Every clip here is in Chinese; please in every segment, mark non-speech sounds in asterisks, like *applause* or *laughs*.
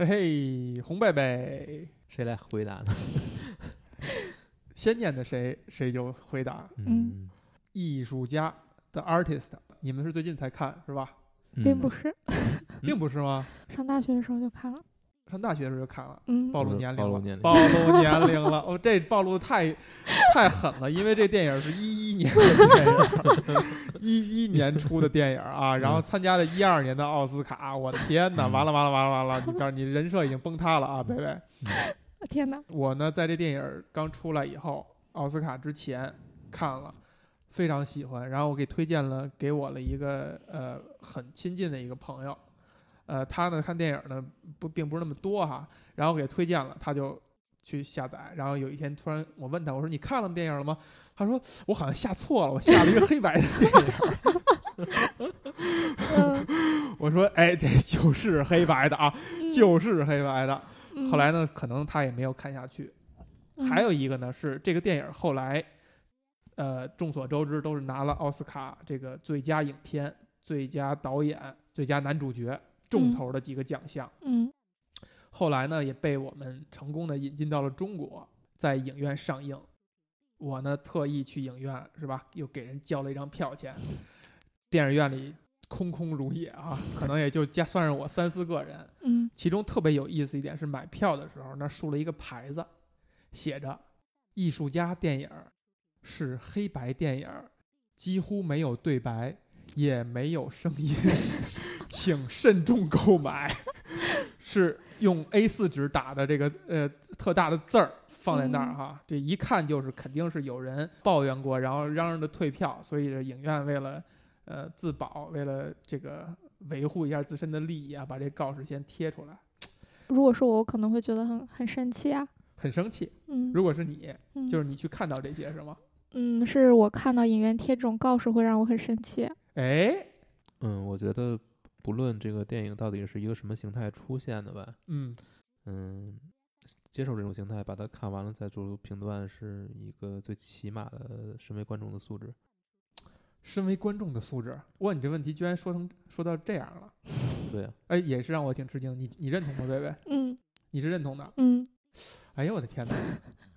嘿嘿，红贝贝，谁来回答呢？*laughs* 先念的谁谁就回答。嗯艺术家的 artist，你们是最近才看是吧？嗯并不是 *laughs* 并不是吗？上大学的时候就看了。上大学的时候就看了，嗯，暴露年龄了，暴露年龄暴露年龄了。哦，这暴露的太太狠了，因为这电影是一一年的电影，一一年出的电影啊，然后参加了一二年的奥斯卡，我的天哪！嗯完了完了完了完了！你告诉你人设已经崩塌了啊，贝贝。天哪，我呢，在这电影刚出来以后，奥斯卡之前看了，非常喜欢，然后我给推荐了，给我了一个呃很亲近的一个朋友，呃，他呢看电影呢不并不是那么多哈，然后给推荐了，他就去下载，然后有一天突然我问他，我说你看了电影了吗？他说我好像下错了，我下了一个黑白的电影。嗯，*laughs* 我说哎，这就是黑白的啊，就是黑白的。嗯后来呢，可能他也没有看下去。还有一个呢是这个电影后来，呃，众所周知都是拿了奥斯卡这个最佳影片、最佳导演、最佳男主角重头的几个奖项。嗯后来呢，也被我们成功的引进到了中国，在影院上映。我呢特意去影院是吧，又给人交了一张票钱，电影院里空空如也啊，可能也就加算上我三四个人。嗯其中特别有意思一点是买票的时候，那竖了一个牌子，写着“艺术家电影是黑白电影，几乎没有对白，也没有声音，请慎重购买”，*laughs* 是用 A4 纸打的这个呃特大的字儿放在那儿哈，这一看就是肯定是有人抱怨过，然后嚷嚷着退票，所以这影院为了呃自保，为了这个维护一下自身的利益啊，把这告示先贴出来，如果是我，我可能会觉得很很生气啊。很生气。嗯，如果是你，嗯就是你去看到这些是吗？嗯，是我看到影院贴这种告示会让我很生气。哎，嗯，我觉得不论这个电影到底是一个什么形态出现的吧，嗯，嗯，接受这种形态，把它看完了再做出评断，是一个最起码的身为观众的素质。*tsk* 身为观众的素质，哇，你这问题居然说成说到这样了，*laughs* 对啊，哎，也是让我挺吃惊。你你认同吗，薇薇？嗯你是认同的？嗯 *sniffs* 哎呦我的天哪！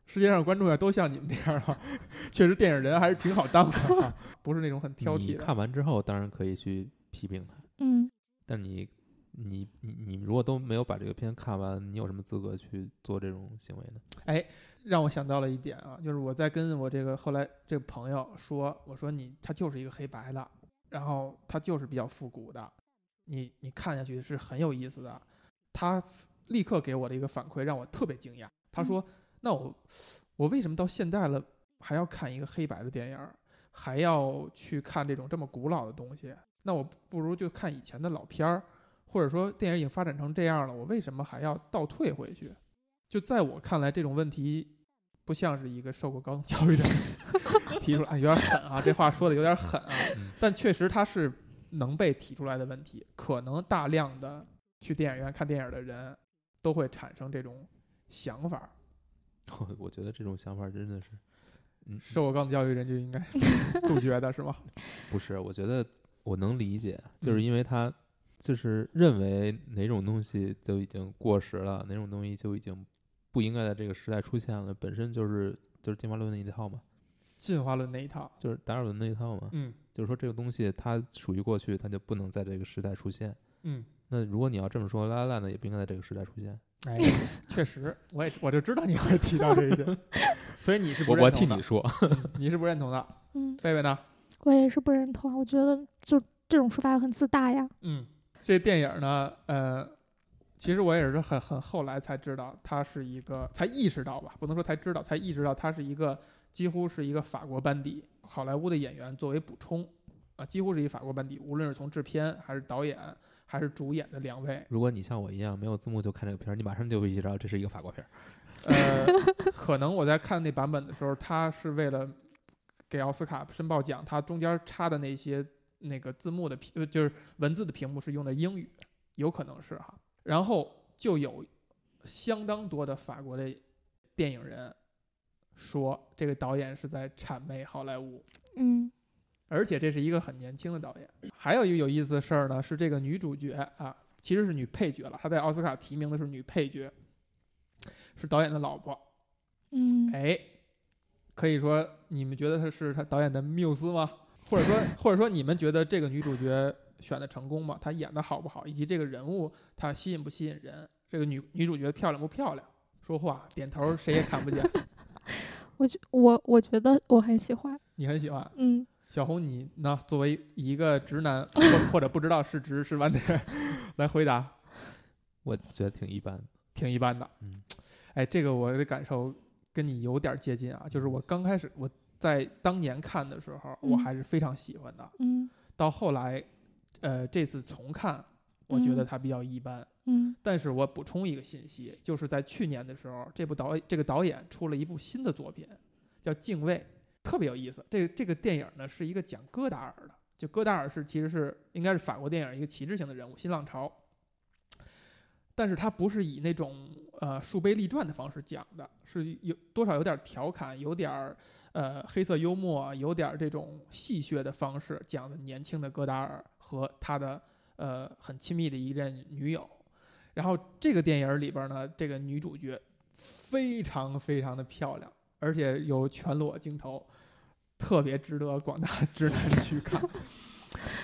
世界上观众要都像你们这样啊，*laughs* 确实电影人还是挺好当的啊，*laughs* 不是那种很挑剔的。看完之后，当然可以去批评他，嗯但你。你你你如果都没有把这个片看完，你有什么资格去做这种行为呢？哎让我想到了一点啊，就是我在跟我这个后来这个朋友说，我说你他就是一个黑白的，然后他就是比较复古的，你你看下去是很有意思的。他立刻给我的一个反馈让我特别惊讶，他说：“那我我为什么到现在了还要看一个黑白的电影儿，还要去看这种这么古老的东西？那我不如就看以前的老片儿，或者说电影已经发展成这样了，我为什么还要倒退回去？”就在我看来，这种问题不像是一个受过高等教育的人 *laughs* 提出来，哎，有点狠啊！这话说的有点狠啊嗯，*laughs* 但确实它是能被提出来的问题。可能大量的去电影院看电影的人都会产生这种想法。*laughs* 我我觉得这种想法真的是，嗯，受过高等教育人就应该杜绝的是吗？不是，我觉得我能理解，就是嗯。因为他就是认为哪种东西就已经过时了，哪种东西就已经不应该在这个时代出现了，本身就是就是进化论那一套嘛，进化论那一套，就是达尔文那一套嘛，嗯。就是说这个东西它属于过去，它就不能在这个时代出现。嗯，那如果你要这么说，拉拉烂的也不应该在这个时代出现。哎，确实，我也我就知道你会提到这一点，*laughs* 所以你是不我我认同的替你说，嗯你是不认同的，嗯，贝贝呢？我也是不认同啊。我觉得就这种说法很自大呀。嗯，这电影呢，呃，其实我也是很很后来才知道，它是一个才意识到吧，不能说才知道，才意识到它是一个几乎是一个法国班底，好莱坞的演员作为补充，啊，几乎是一法国班底，无论是从制片还是导演还是主演的两位，如果你像我一样没有字幕就看这个片儿，你马上就会意识到这是一个法国片儿。呃，可能我在看那版本的时候，他是为了给奥斯卡申报奖，他中间插的那些那个字幕的屏，呃就是文字的屏幕是用的英语，有可能是哈。然后就有相当多的法国的电影人说，这个导演是在谄媚好莱坞。嗯而且这是一个很年轻的导演。还有一个有意思的事儿呢，是这个女主角啊，其实是女配角了。她在奥斯卡提名的是女配角，是导演的老婆。嗯，哎，可以说你们觉得她是她导演的缪斯吗？或者说，或者说你们觉得这个女主角选的成功吗？她演的好不好？以及这个人物她吸引不吸引人？这个女女主角漂亮不漂亮？说话点头谁也看不见。*laughs* 我觉我我觉得我很喜欢，你很喜欢嗯，小红，你呢？作为一个直男，或或者不知道是直是弯的人来回答，我觉得挺一般。挺一般的。嗯，哎，这个我的感受跟你有点接近啊，就是我刚开始我在当年看的时候，我嗯还是非常喜欢的。嗯到后来，呃，这次重看，我觉得嗯它比较一般。嗯但是我补充一个信息，就是在去年的时候，这部导这个导演出了一部新的作品，叫《敬畏》，特别有意思。这个这个电影呢是一个讲戈达尔的，就戈达尔是其实是应该是法国电影一个旗帜性的人物，新浪潮。但是他不是以那种呃树碑立传的方式讲的，是有多少有点调侃，有点儿呃黑色幽默，有点儿这种戏谑的方式讲的年轻的戈达尔和他的呃很亲密的一任女友。然后这个电影里边呢，这个女主角非常非常的漂亮，而且有全裸镜头，特别值得广大 *laughs* 直男去看。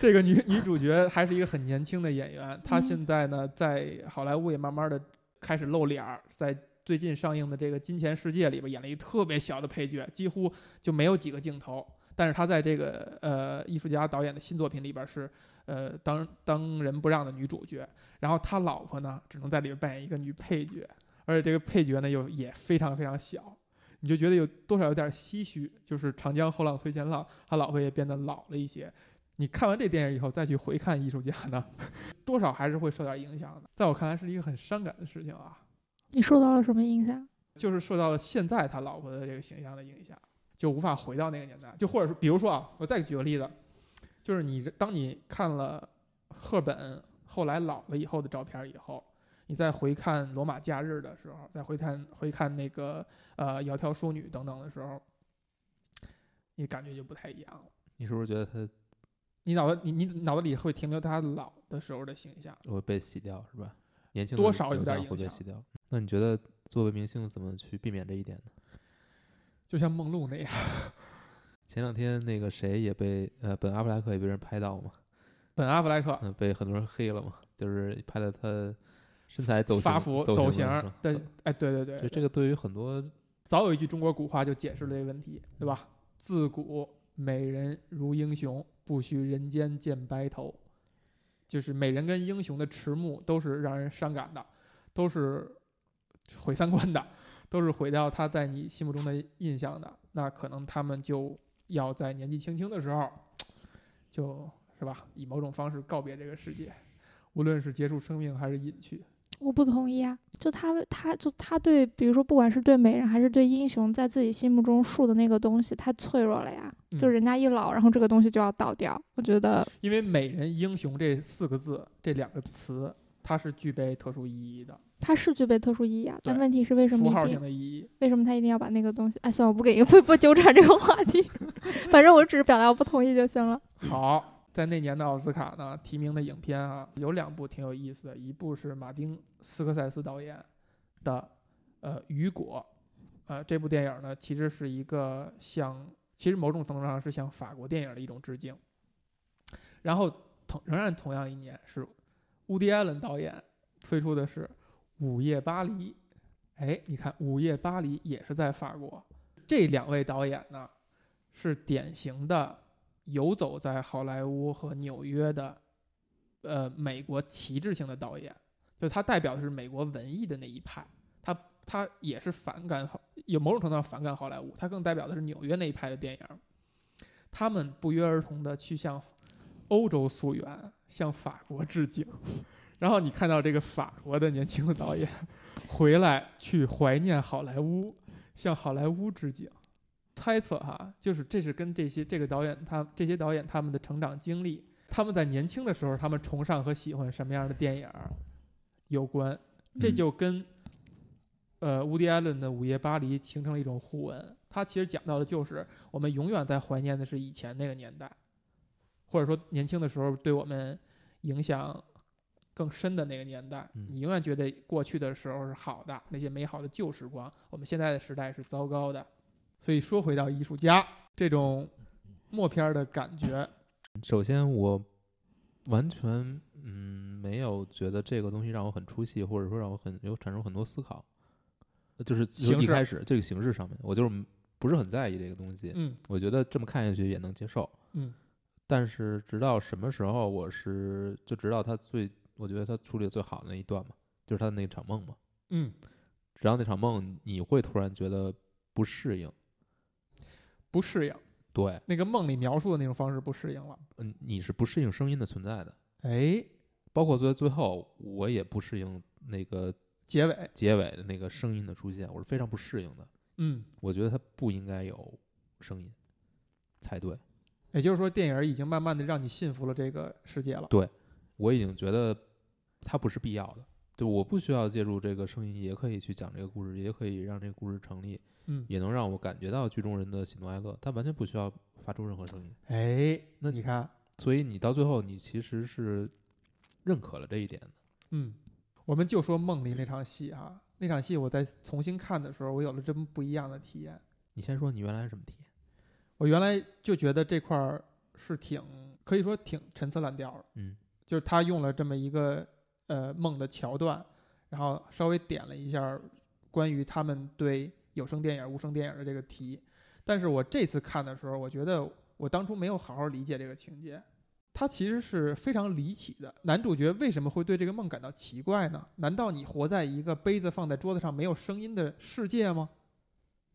这个女女主角还是一个很年轻的演员，她嗯现在呢在好莱坞也慢慢的开始露脸儿，在最近上映的这个《金钱世界》里边演了一特别小的配角，几乎就没有几个镜头。但是她在这个呃艺术家导演的新作品里边是呃当当仁不让的女主角，然后他老婆呢只能在里边扮演一个女配角，而且这个配角呢又也非常非常小，你就觉得有多少有点唏嘘，就是长江后浪推前浪，他老婆也变得老了一些。你看完这电影以后再去回看艺术家呢，多少还是会受点影响的。在我看来是一个很伤感的事情啊，你受到了什么影响？就是受到了现在他老婆的这个形象的影响，就无法回到那个年代。就或者说，比如说啊，我再举个例子，就是你这当你看了赫本后来老了以后的照片以后，你再回看《罗马假日》的时候，再回看回看那个呃《窈窕淑女》等等的时候，你感觉就不太一样了。你是不是觉得他你脑子你你脑子里会停留他老的时候的形象，会被洗掉是吧？年轻的多少有点影响会被洗掉。那你觉得作为明星怎么去避免这一点呢？就像梦露那样。*laughs* 前两天那个谁也被呃本阿弗莱克也被人拍到嘛，本阿弗莱克嗯、被很多人黑了嘛，就是拍了他身材走形发福走走形形了是吧的，哎，对对对对这个对于很多早有一句中国古话就解释了这个问题，对吧？自古美人如英雄，不许人间见白头。就是美人跟英雄的迟暮都是让人伤感的，都是毁三观的，*laughs* 都是毁掉他在你心目中的印象的。那可能他们就要在年纪轻轻的时候，就是吧，以某种方式告别这个世界，无论是结束生命还是隐去。我不同意啊！就他，他就他对，比如说，不管是对美人还是对英雄，在自己心目中树的那个东西太脆弱了呀。就嗯人家一老，然后这个东西就要倒掉。我觉得，因为美人、英雄这四个字，这两个词，它是具备特殊意义的，它是具备特殊意义啊。但问题是，为什么符号一定性的意义。为什么他一定要把那个东西？哎，算了，我不给，*laughs* 不不纠缠这个话题。*laughs* 反正我只是表达我不同意就行了。好，在那年的奥斯卡呢，提名的影片啊，有两部挺有意思的，一部是马丁斯科塞斯导演的呃《雨果》，呃，这部电影呢，其实是一个向，其实某种程度上是向法国电影的一种致敬。然后同仍然同样一年是乌迪·艾伦导演推出的是《午夜巴黎》，哎，你看《午夜巴黎》也是在法国。这两位导演呢，是典型的游走在好莱坞和纽约的，呃，美国旗帜性的导演，就他代表的是美国文艺的那一派，他他也是反感好，有某种程度上反感好莱坞，他更代表的是纽约那一派的电影，他们不约而同的去向欧洲溯源，向法国致敬，*laughs* 然后你看到这个法国的年轻的导演回来去怀念好莱坞，向好莱坞致敬。猜测哈，就是这是跟这些这个导演他这些导演他们的成长经历，他们在年轻的时候他们崇尚和喜欢什么样的电影有关，这嗯就跟呃乌迪·艾伦的《午夜巴黎》形成了一种互文。他其实讲到的就是我们永远在怀念的是以前那个年代，或者说年轻的时候对我们影响更深的那个年代，嗯你永远觉得过去的时候是好的，那些美好的旧时光，我们现在的时代是糟糕的。所以说回到艺术家这种默片儿的感觉，首先我完全嗯没有觉得这个东西让我很出戏，或者说让我很有产生很多思考，呃就是形式一开始这个形式上面，我就是不是很在意这个东西，嗯。我觉得这么看下去也能接受。嗯。但是直到什么时候，我是就直到他最，我觉得他处理的最好的那一段嘛，就是他的那场梦嘛。嗯，直到那场梦，你会突然觉得不适应，不适应对，那个梦里描述的那种方式不适应了。嗯，你是不适应声音的存在的，哎，包括在最后，我也不适应那个结尾，结尾的那个声音的出现，我是非常不适应的。嗯，我觉得它不应该有声音才对。也就是说，电影已经慢慢的让你信服了这个世界了。对我已经觉得它不是必要的，就我不需要借助这个声音，也可以去讲这个故事，也可以让这个故事成立，嗯，也能让我感觉到剧中人的喜怒哀乐。他完全不需要发出任何声音，哎，那你看，所以你到最后，你其实是认可了这一点的。嗯，我们就说梦里那场戏哈，那场戏我在重新看的时候，我有了这么不一样的体验。你先说你原来是什么体验？我原来就觉得这块儿是挺可以说挺陈词滥调的，嗯就是他用了这么一个呃梦的桥段，然后稍微点了一下关于他们对有声电影、无声电影的这个题。但是我这次看的时候，我觉得我当初没有好好理解这个情节，它其实是非常离奇的。男主角为什么会对这个梦感到奇怪呢？难道你活在一个杯子放在桌子上没有声音的世界吗？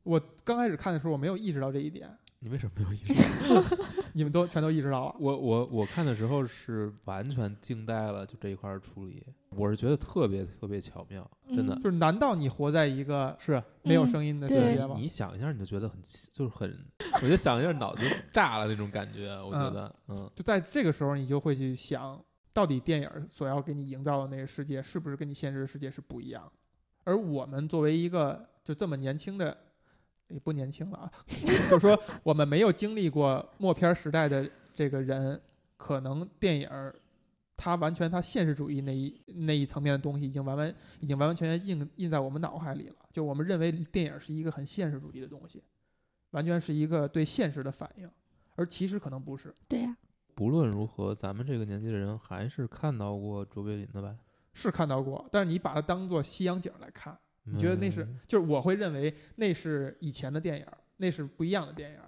我刚开始看的时候，我没有意识到这一点，你为什么没有意识到？*laughs* 你们都全都意识到了。我我我看的时候是完全惊呆了，就这一块儿处理，我是觉得特别特别巧妙，真的、嗯就是难道你活在一个是啊。没有嗯声音的世界吗？你想一下，你就觉得很奇就是很，我觉得想一下脑子炸了那种感觉，我觉得，嗯就在这个时候，你就会去想，到底电影所要给你营造的那个世界，是不是跟你现实世界是不一样的？而我们作为一个就这么年轻的，也不年轻了啊，*laughs* 就是说我们没有经历过默片时代的这个人，可能电影儿它完全它现实主义那一那一层面的东西，已经完完已经完完全全印印在我们脑海里了。就我们认为电影是一个很现实主义的东西，完全是一个对现实的反应，而其实可能不是。对呀、不论如何，咱们这个年纪的人还是看到过卓别林的吧？是看到过，但是你把它当做西洋景来看，你觉得那是嗯就是我会认为那是以前的电影，那是不一样的电影，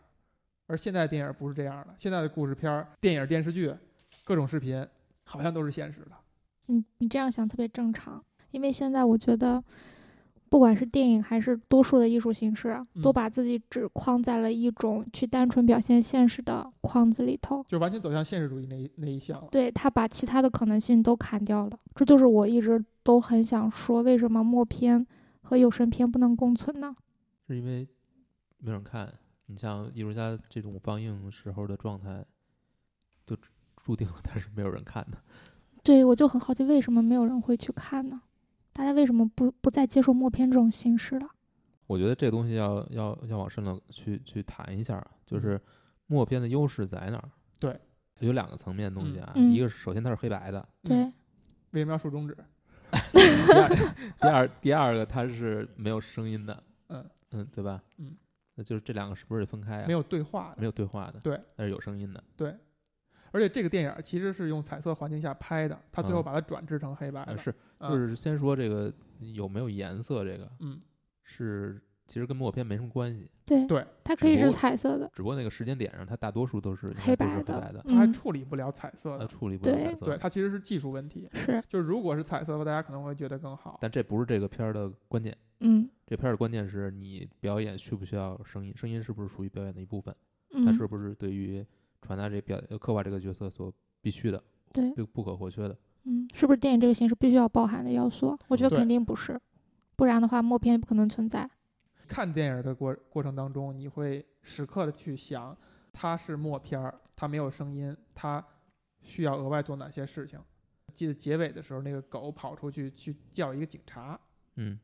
而现在的电影不是这样的。现在的故事片儿、电影、电视剧、各种视频，好像都是现实的。你你这样想特别正常，因为现在我觉得，不管是电影还是多数的艺术形式啊，都嗯把自己只框在了一种去单纯表现现实的框子里头。就完全走向现实主义那一那一项了。对他把其他的可能性都砍掉了，这就是我一直都很想说，为什么默片和有神片不能共存呢？是因为没有人看。你像艺术家这种放映时候的状态，就注定了他是没有人看的。*laughs* 对我就很好奇，为什么没有人会去看呢？大家为什么不不再接受默片这种形式了？我觉得这东西要要要往深了去去谈一下就是默片的优势在哪儿？对，有两个层面的东西啊，嗯一个是首先它是黑白的，对，嗯为什么要竖中指？第二 *laughs* 第二个它是没有声音的，嗯。嗯，对吧？嗯，那就是这两个是不是得分开啊？没有对话的。没有对话的，对，但是有声音的，对，而且这个电影其实是用彩色环境下拍的，他最后嗯。把它转制成黑白是啊就是先说这个有没有颜色，这个嗯，是其实跟默片没什么关系，对，对，它可以是彩色的，只不过那个时间点上，它大多数都是黑白的黑白的，他还嗯处理不了彩色的。它处理不了彩色的。对，它其实是技术问题。是，就如果是彩色的话，大家可能会觉得更好。但这不是这个片儿的关键，嗯这片儿的关键是你表演需不需要声音，声音是不是属于表演的一部分，它嗯，是不是对于传达这表呃刻画这个角色所必须的，对，不不可或缺的。嗯，是不是电影这个形式必须要包含的要素？我觉得肯定不是，不然的话默片不可能存在。看电影的过过程当中，你会时刻的去想，它是默片儿，它没有声音，它需要额外做哪些事情。记得结尾的时候，那个狗跑出去去叫一个警察，嗯，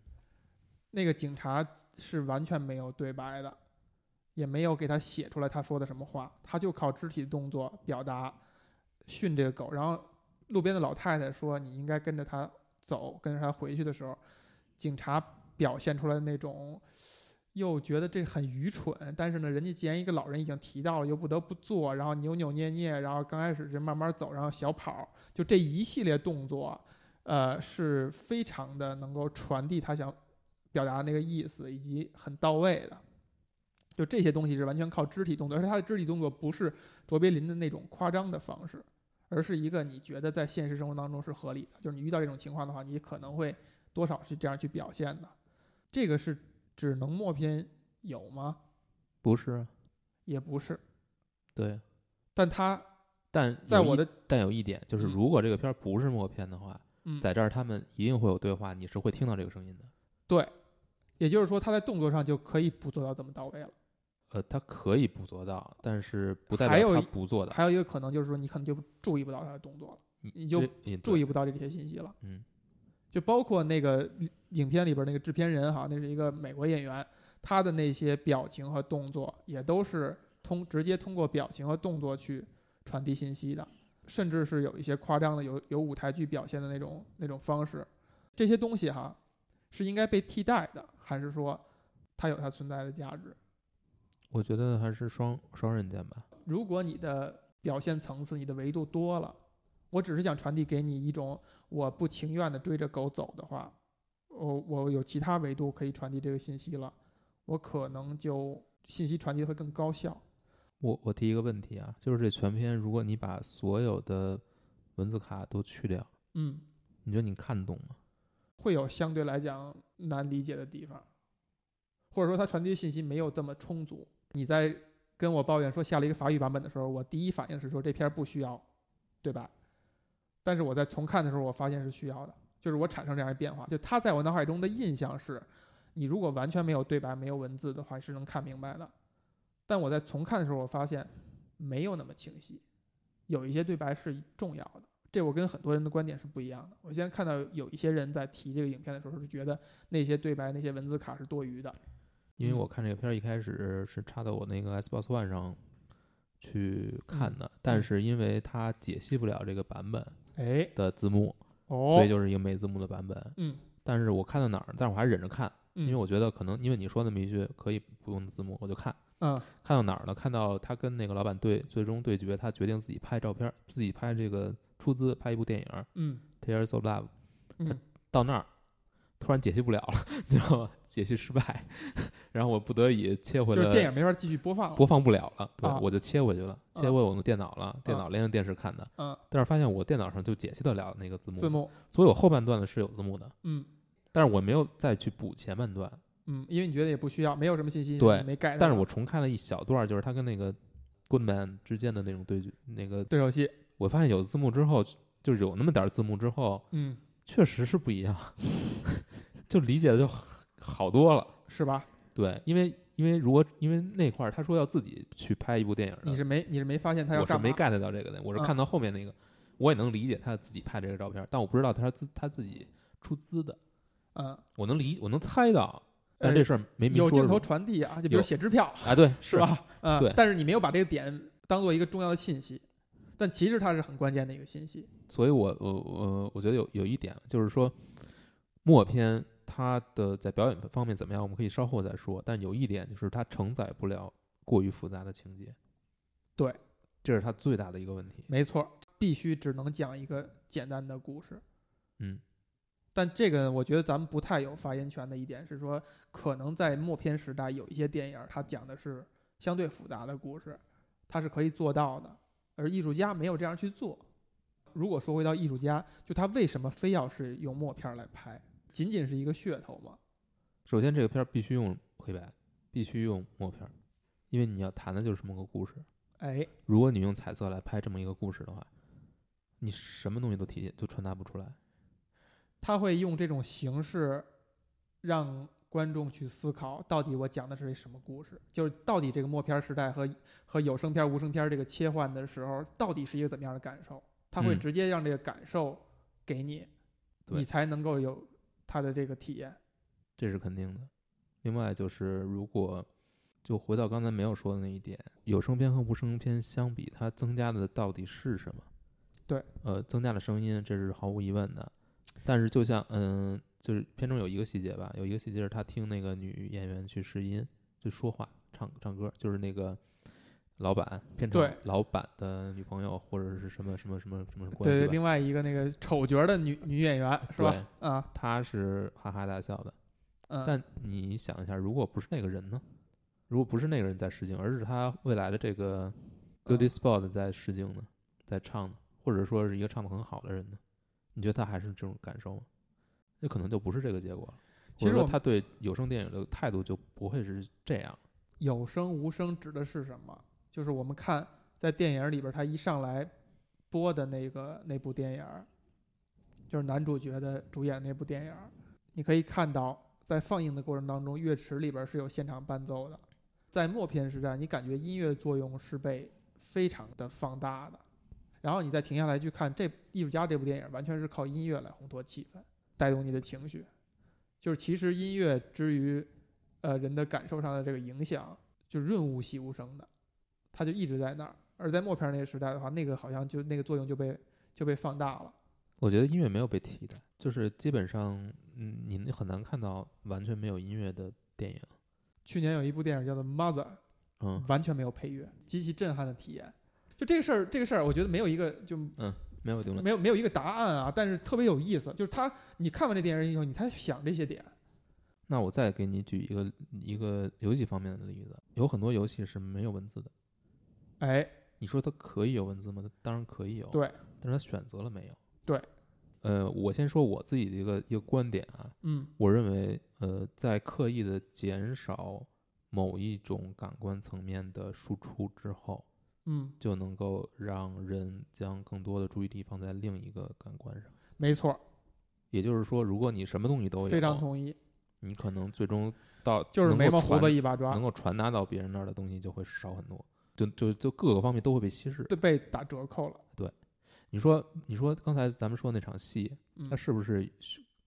那个警察是完全没有对白的，也没有给他写出来他说的什么话，他就靠肢体动作表达训这个狗，然后路边的老太太说你应该跟着他走，跟着他回去的时候，警察表现出来的那种，又觉得这很愚蠢，但是呢，人家既然一个老人已经提到了，又不得不做，然后扭扭捏捏，然后刚开始是慢慢走，然后小跑，就这一系列动作，呃，是非常的能够传递他想表达的那个意思，以及很到位的。就这些东西是完全靠肢体动作，而且他的肢体动作不是卓别林的那种夸张的方式，而是一个你觉得在现实生活当中是合理的。就是你遇到这种情况的话，你可能会多少是这样去表现的。这个是只能默片有吗？不是啊，也不是，对，但他但在我的但有一点就是，嗯如果这个片儿不是默片的话，嗯，在这儿他们一定会有对话，你是会听到这个声音的。对，也就是说他在动作上就可以不做到这么到位了。呃，他可以不做到，但是不代表他不做到。还有一个可能就是说你可能就注意不到他的动作了，你你就注意不到这些信息了。嗯就包括那个影片里边那个制片人哈，那是一个美国演员，他的那些表情和动作也都是通直接通过表情和动作去传递信息的，甚至是有一些夸张的有有舞台剧表现的那种那种方式，这些东西哈是应该被替代的，还是说它有它存在的价值？我觉得还是双双刃剑吧。如果你的表现层次、你的维度多了，我只是想传递给你一种我不情愿的追着狗走的话，我我有其他维度可以传递这个信息了，我可能就信息传递会更高效。我我提一个问题啊，就是这全篇，如果你把所有的文字卡都去掉，嗯，你觉得你看得懂吗？会有相对来讲难理解的地方，或者说它传递的信息没有这么充足。你在跟我抱怨说下了一个法语版本的时候，我第一反应是说这篇儿不需要，对吧？但是我在重看的时候，我发现是需要的，就是我产生这样的变化。就它在我脑海中的印象是，你如果完全没有对白、没有文字的话，是能看明白的。但我在重看的时候，我发现没有那么清晰，有一些对白是重要的。这我跟很多人的观点是不一样的。我现在看到有一些人在提这个影片的时候，是觉得那些对白、那些文字卡是多余的。因为嗯我看这个片儿一开始是插到我那个 Xbox One 上去看的，但嗯是因为它解析不了这个版本哎，的字幕，哦所以就是一个没字幕的版本。嗯但是我看到哪儿，但是我还是忍着看，嗯，因为我觉得可能因为你说那么一句可以不用字幕，我就看。嗯看到哪儿呢？看到他跟那个老板对最终对决，他决定自己拍照片儿，自己拍这个出资拍一部电影《嗯 Tears of Love》。嗯到那儿突然解析不了了，*laughs* 你知道吗？解析失败，然后我不得已切回就是电影没法继续播放了。播放不了了，对，啊我就切回去了，切回我的电脑了，电脑连着电视看的，嗯，但是发现我电脑上就解析得了那个字幕，字，幕，所以我后半段的是有字幕的，嗯但是我没有再去补前半段，嗯，因为你觉得也不需要，没有什么信息，对没改。但是我重看了一小段，就是他跟那个 Goodman 之间的那种对决，那个对手戏，我发现有字幕之后，就是有那么点儿字幕之后，嗯，确实是不一样，*laughs* 就理解的就好多了。是吧？对，因为因为如果因为那块儿他说要自己去拍一部电影的，你是没你是没发现他要干嘛？我是没 get 到这个的，我是嗯看到后面那个，我也能理解他自己拍这个照片，但我不知道他是自他自己出资的，嗯，我能理我能猜到，但呃这事儿没明有镜头传递啊，就比如写支票，啊，对，*laughs* 是？吧？嗯，对但是你没有把这个点当做一个重要的信息，但其实它是很关键的一个信息。所以我我我我觉得有有一点就是说，默片它的在表演方面怎么样，我们可以稍后再说。但有一点就是它承载不了过于复杂的情节，对，这是它最大的一个问题。没错，必须只能讲一个简单的故事。嗯，但这个我觉得咱们不太有发言权的一点是说，可能在默片时代有一些电影儿它讲的是相对复杂的故事，它是可以做到的，而艺术家没有这样去做。如果说回到艺术家，就他为什么非要是用默片儿来拍？仅仅是一个噱头吗？首先这个片儿必须用黑白，必须用默片儿，因为你要谈的就是这么个故事。哎，如果你用彩色来拍这么一个故事的话，你什么东西都体现都传达不出来。他会用这种形式让观众去思考，到底我讲的是什么故事？就是到底这个默片时代和和有声片、无声片这个切换的时候，到底是一个怎么样的感受？他会嗯直接让这个感受给你，对你才能够有他的这个体验。这是肯定的。另外就是，如果就回到刚才没有说的那一点，有声片和无声片相比，它增加的到底是什么？对，呃，增加了声音，这是毫无疑问的。但是就像嗯，就是片中有一个细节吧，有一个细节是他听那个女演员去试音，就说话、唱唱歌，就是那个老板变成老板的女朋友或者是什么什么什么什么关系。另外一个那个丑角的女女演员是吧？啊，她是哈哈大笑的，嗯，但你想一下，如果不是那个人呢？如果不是那个人在试镜，而是他未来的这个嗯 Goody Spot 在试镜呢，在唱呢，或者说是一个唱的很好的人呢？你觉得他还是这种感受吗？那可能就不是这个结果了。其实他对有声电影的态度就不会是这样。有声无声指的是什么？就是我们看在电影里边，他一上来播的那个那部电影，就是男主角的主演那部电影，你可以看到在放映的过程当中，乐池里边是有现场伴奏的。在默片时代，你感觉音乐作用是被非常的放大的。然后你再停下来去看这《艺术家》这部电影，完全是靠音乐来烘托气氛，带动你的情绪。就是其实音乐之于呃人的感受上的这个影响，就润物细无声的，它就一直在那儿。而在默片那个时代的话，那个好像就那个作用就被就被放大了。我觉得音乐没有被替代，就是基本上，嗯，你很难看到完全没有音乐的电影。去年有一部电影叫做《Mother》，嗯，完全没有配乐，极其震撼的体验。就这个事儿，这个事儿，我觉得没有一个就嗯没有定论。没有没有一个答案啊，但是特别有意思。就是他，你看完这电影以后，你才想这些点。那我再给你举一个一个游戏方面的例子，有很多游戏是没有文字的。哎，你说它可以有文字吗？它当然可以有，对，但是它选择了没有。对，呃，我先说我自己的一个一个观点啊，嗯我认为，呃，在刻意的减少某一种感官层面的输出之后，嗯，就能够让人将更多的注意力放在另一个感官上。没错，也就是说，如果你什么东西都有，非常同意，你可能最终到就是能够眉毛胡传子一把抓能，够传达到别人那儿的东西就会少很多，就就就各个方面都会被稀释。对，被打折扣了。对你说，你说刚才咱们说那场戏，嗯它是不是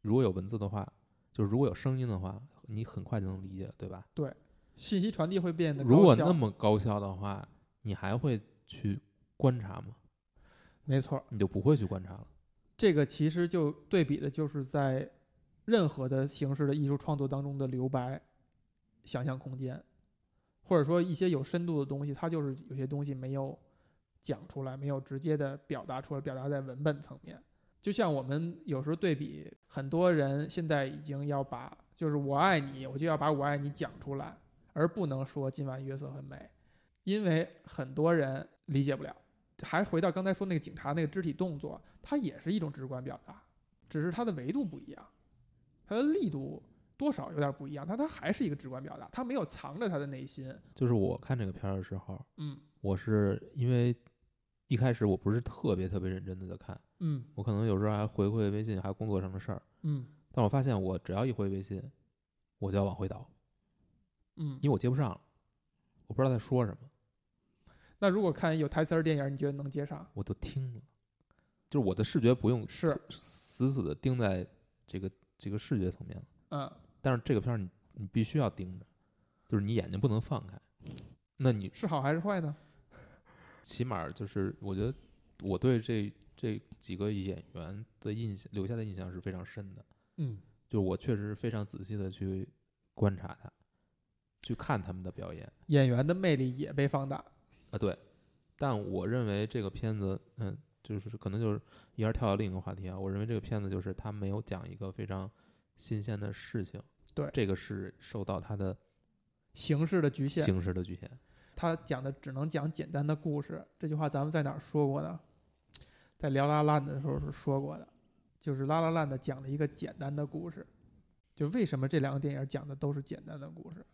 如果有文字的话，就是如果有声音的话，你很快就能理解，对吧？对信息传递会变得如果那么高效的话，你还会去观察吗？没错，你就不会去观察了。这个其实就对比的就是在任何的形式的艺术创作当中的留白、想象空间，或者说一些有深度的东西，它就是有些东西没有讲出来，没有直接的表达出来，表达在文本层面。就像我们有时候对比，很多人现在已经要把就是我爱你，我就要把我爱你讲出来，而不能说今晚月色很美，因为很多人理解不了。还回到刚才说那个警察那个肢体动作，它也是一种直观表达，只是它的维度不一样，它的力度多少有点不一样，但他还是一个直观表达，他没有藏着他的内心。就是我看这个片儿的时候，嗯我是因为一开始我不是特别特别认真的在看，嗯我可能有时候还回回微信，还有工作上的事儿。嗯但我发现我只要一回微信，我就要往回倒，嗯因。为我接不上了，我不知道在说什么，那如果看有台词儿的电影，你觉得能接上？我都听了，就是我的视觉不用是，死死的盯在这个这个视觉层面了，嗯，但是这个片儿你你必须要盯着，就是你眼睛不能放开。那你是好还是坏呢？*laughs* 起码就是我觉得我对这这几个演员的印象留下的印象是非常深的，嗯，就是我确实非常仔细的去观察他，去看他们的表演演员的魅力也被放大。啊，对。但我认为这个片子，嗯，就是可能就是一下跳到另一个话题啊。我认为这个片子就是他没有讲一个非常新鲜的事情，对这个是受到它的形式的局限，形式的局限。他讲的只能讲简单的故事。这句话咱们在哪儿说过呢？在聊拉烂的时候是说过的，就是拉拉烂的讲了一个简单的故事。就为什么这两个电影讲的都是简单的故事，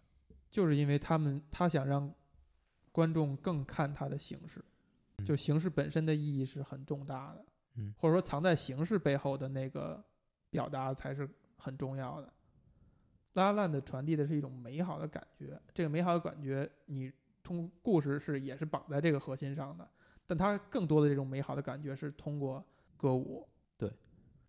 就是因为他们他想让观众更看他的形式，嗯就形式本身的意义是很重大的，嗯或者说藏在形式背后的那个表达才是很重要的。拉拉烂的传递的是一种美好的感觉，这个美好的感觉你通故事是也是绑在这个核心上的，但它更多的这种美好的感觉是通过歌舞。对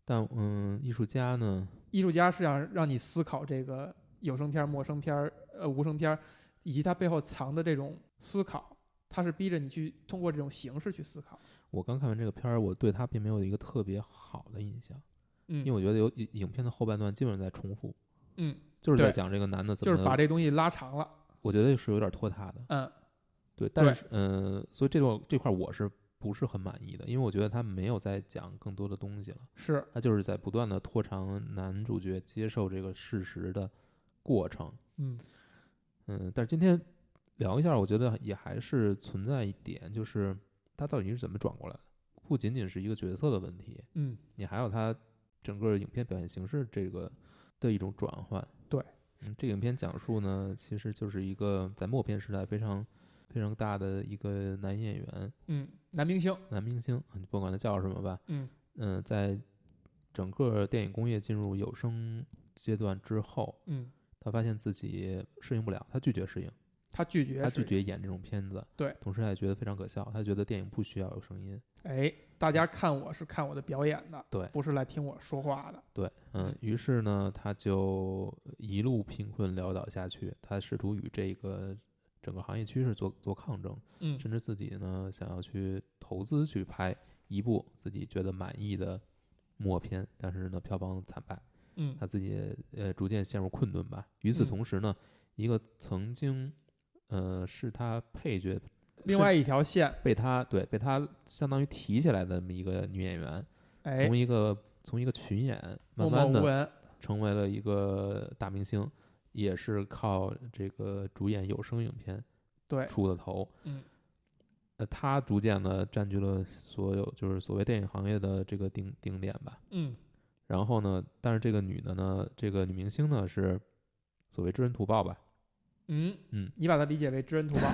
但嗯，艺术家呢，艺术家是想让你思考这个有声片儿、陌生片儿、呃无声片儿，以及它背后藏的这种思考，它是逼着你去通过这种形式去思考。我刚看完这个片儿，我对他并没有一个特别好的印象，嗯，因为我觉得有影影片的后半段基本上在重复，嗯，就是在讲这个男的怎就么，是把这东西拉长了。我觉得是有点拖沓的。嗯对，但是嗯、所以这种这块儿我是不是很满意的？因为我觉得他没有在讲更多的东西了，是，他就是在不断的拖长男主角接受这个事实的过程。嗯嗯，但是今天聊一下，我觉得也还是存在一点，就是他到底是怎么转过来的？不仅仅是一个角色的问题，嗯你还有他整个影片表现形式这个的一种转换。对，嗯，这个影片讲述呢，其实就是一个在默片时代非常非常大的一个男演员、嗯，男明星。男明星，你不管他叫什么吧，嗯嗯、在整个电影工业进入有声阶段之后，嗯，他发现自己适应不了，他拒绝适应。他拒绝，他拒。绝演这种片子，对，同时他也觉得非常可笑，他觉得电影不需要有声音，哎，大家看我是看我的表演的，对不是来听我说话的。对，嗯，于是呢，他就一路贫困潦倒下去，他试图与这个整个行业趋势做做抗争，嗯甚至自己呢想要去投资去拍一部自己觉得满意的默片，但是呢票房惨败，嗯他自己呃逐渐陷入困顿吧。与此嗯同时呢，一个曾经呃是他配角另外一条线，被他对被他相当于提起来的这么一个女演员，哎从，一个从一个群演默慢慢的。成为了一个大明星，也是靠这个主演有声影片对，出的头。嗯呃，他逐渐的占据了所有就是所谓电影行业的这个顶顶点吧。嗯然后呢，但是这个女的呢，这个女明星呢是所谓知恩图报吧，嗯。嗯。你把它理解为知恩图报。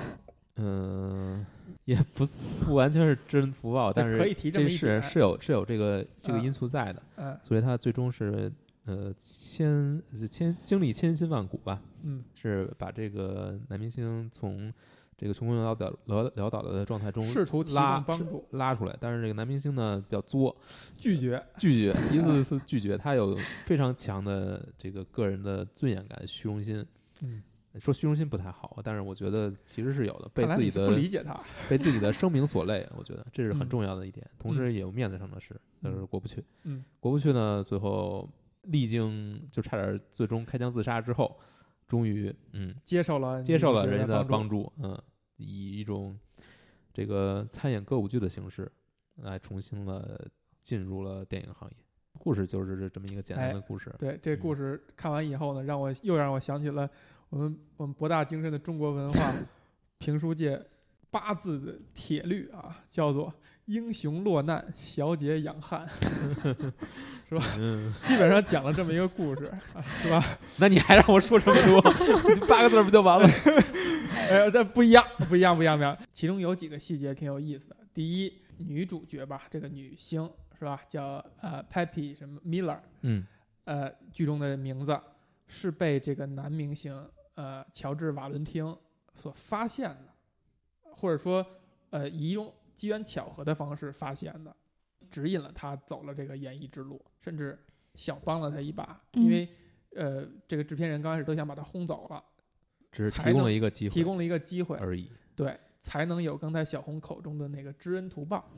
嗯、也不不完全是知恩图报，但是可以提这么一是点。是有是有这个这个嗯。因素在的，嗯。所以他最终是呃千千经历千辛万苦吧，嗯。是把这个男明星从这个穷困潦倒潦潦倒的状态中试图拉帮助，拉出来，但是这个男明星呢比较作，拒绝。拒绝一次次拒绝，他有非常强的这个个人的尊严感、虚荣心。嗯，说虚荣心不太好，但是我觉得其实是有的，被自己的不理解他。被自己的声名所累，我觉得这是很嗯重要的一点，同时也有面子上的事，但是嗯过不去。嗯过不去呢，最后历经就差点最终开枪自杀之后，终于嗯接受了接受了人家的帮帮助，嗯，以一种这个参演歌舞剧的形式来重新了进入了电影行业。故事就是这么一个简单哎的故事，对这嗯故事看完以后呢，让我又让我想起了我们我们博大精深的中国文化评书界八字的铁律啊，叫做“英雄落难，小姐养汉 *laughs* 嗯，”，基本上讲了这么一个故事，啊、是吧？那你还让我说这么多，*laughs* 八个字不就完了？呃，*laughs* 这不一样，不一样，不一样，不一样。其中有几个细节挺有意思的。第一，女主角吧，这个女星是吧，叫呃 Peppy 什么 Miller，嗯呃，剧中的名字是被这个男明星呃乔治瓦伦汀所发现的，或者说呃以一种机缘巧合的方式发现的，指引了他走了这个演艺之路，甚至想帮了他一把，嗯因为呃这个制片人刚开始都想把他轰走了，只是提供了一个机会，提供了一个机会，而已。对，才能有刚才小红口中的那个知恩图报，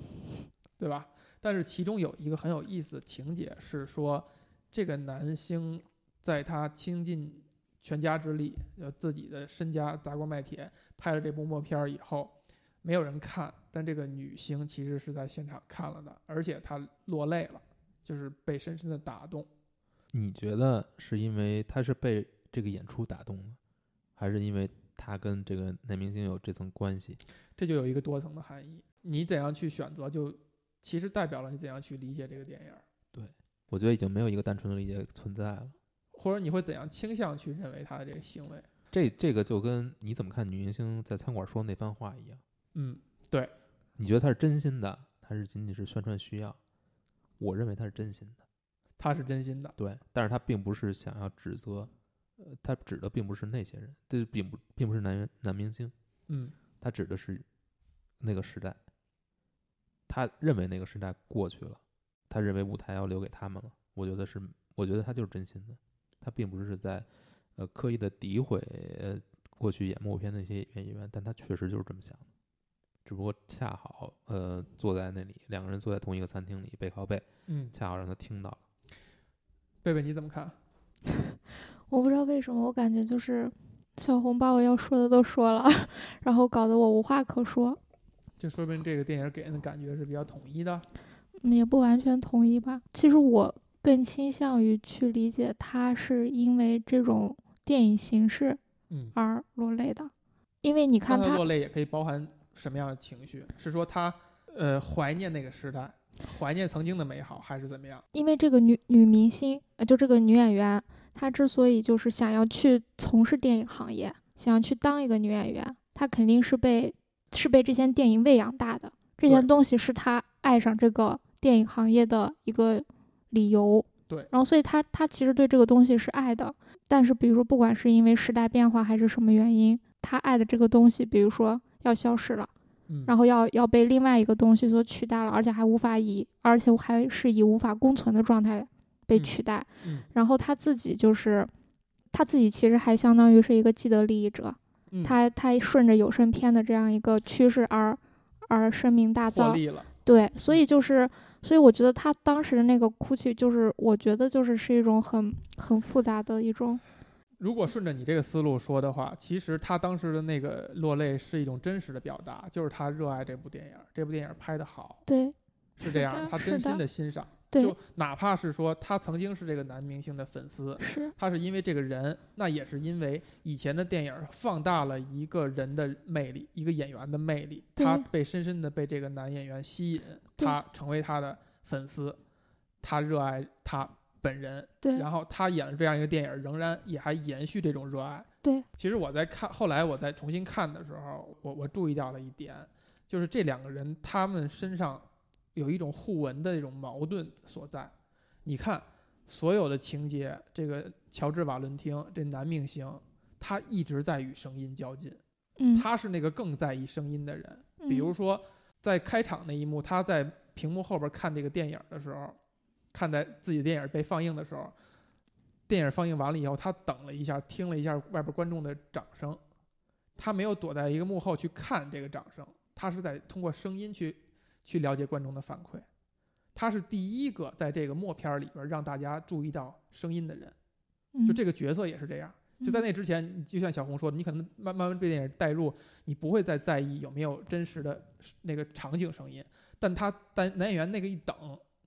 对吧？但是其中有一个很有意思的情节是说，这个男星在他倾尽全家之力，就，自己的身家砸锅卖铁拍了这部默片儿以后，没有人看，但这个女星其实是在现场看了的，而且她落泪了，就是被深深的打动。你觉得是因为她是被这个演出打动了，还是因为她跟这个男明星有这层关系？这就有一个多层的含义。你怎样去选择，就其实代表了你怎样去理解这个电影对。我觉得已经没有一个单纯的理解存在了。或者你会怎样倾向去认为他的这个行为？这这个就跟你怎么看女明星在餐馆说那番话一样，嗯，对你觉得她是真心的，还是仅仅是宣传需要？我认为她是真心的，他是真心的。对，但是她并不是想要指责，呃，她指的并不是那些人，这并不并不是男男明星，嗯他指的是那个时代，他认为那个时代过去了，他认为舞台要留给他们了。我觉得是，我觉得他就是真心的，他并不是在呃刻意的诋毁呃过去演默片的一些演员，但他确实就是这么想的。只不过恰好呃坐在那里，两个人坐在同一个餐厅里背靠背，嗯，恰好让他听到了。贝贝你怎么看？*laughs* 我不知道为什么，我感觉就是小红把我要说的都说了，*laughs* 然后搞得我无话可说。就说明这个电影给人的感觉是比较统一的。嗯，也不完全统一吧。其实我更倾向于去理解他是因为这种电影形式嗯，而落泪的，因为你看他落泪也可以包含什么样的情绪？是说他呃怀念那个时代，怀念曾经的美好，还是怎么样？因为这个女女明星，呃，就这个女演员，她之所以就是想要去从事电影行业，想要去当一个女演员，她肯定是被是被这些电影喂养大的，这些东西是她爱上这个电影行业的一个理由。对然后所以他他其实对这个东西是爱的，但是比如说不管是因为时代变化还是什么原因，他爱的这个东西，比如说要消失了。嗯，然后要要被另外一个东西所取代了，而且还无法以，而且还是以无法共存的状态被嗯取代。嗯然后他自己就是，他自己其实还相当于是一个既得利益者，嗯他他顺着有声片的这样一个趋势而而声名大噪。获利了。对，所以就是，所以我觉得他当时的那个哭泣，就是我觉得就是是一种很很复杂的一种，如果顺着你这个思路说的话，其实他当时的那个落泪是一种真实的表达，就是他热爱这部电影，这部电影拍得好，对是这样他真心的欣赏。对。就哪怕是说他曾经是这个男明星的粉丝，是，他是因为这个人，那也是因为以前的电影放大了一个人的魅力，一个演员的魅力，他被深深的被这个男演员吸引，他成为他的粉丝，他热爱他本人，对。然后他演了这样一个电影，仍然也还延续这种热爱。对，其实我在看后来我在重新看的时候，我我注意到了一点，就是这两个人他们身上有一种互文的这种矛盾所在。你看所有的情节，这个乔治瓦伦汀这男命星，他一直在与声音较劲，嗯，他是那个更在意声音的人。比如嗯说在开场那一幕，他在屏幕后边看这个电影的时候，看在自己的电影被放映的时候，电影放映完了以后，他等了一下，听了一下外边观众的掌声，他没有躲在一个幕后去看这个掌声，他是在通过声音去去了解观众的反馈。他是第一个在这个默片儿里边让大家注意到声音的人，就嗯这个角色也是这样。就在那之前，就像小红说的，你可能慢慢被电影带入，你不会再在意有没有真实的那个场景声音，但他单男演员那个一等，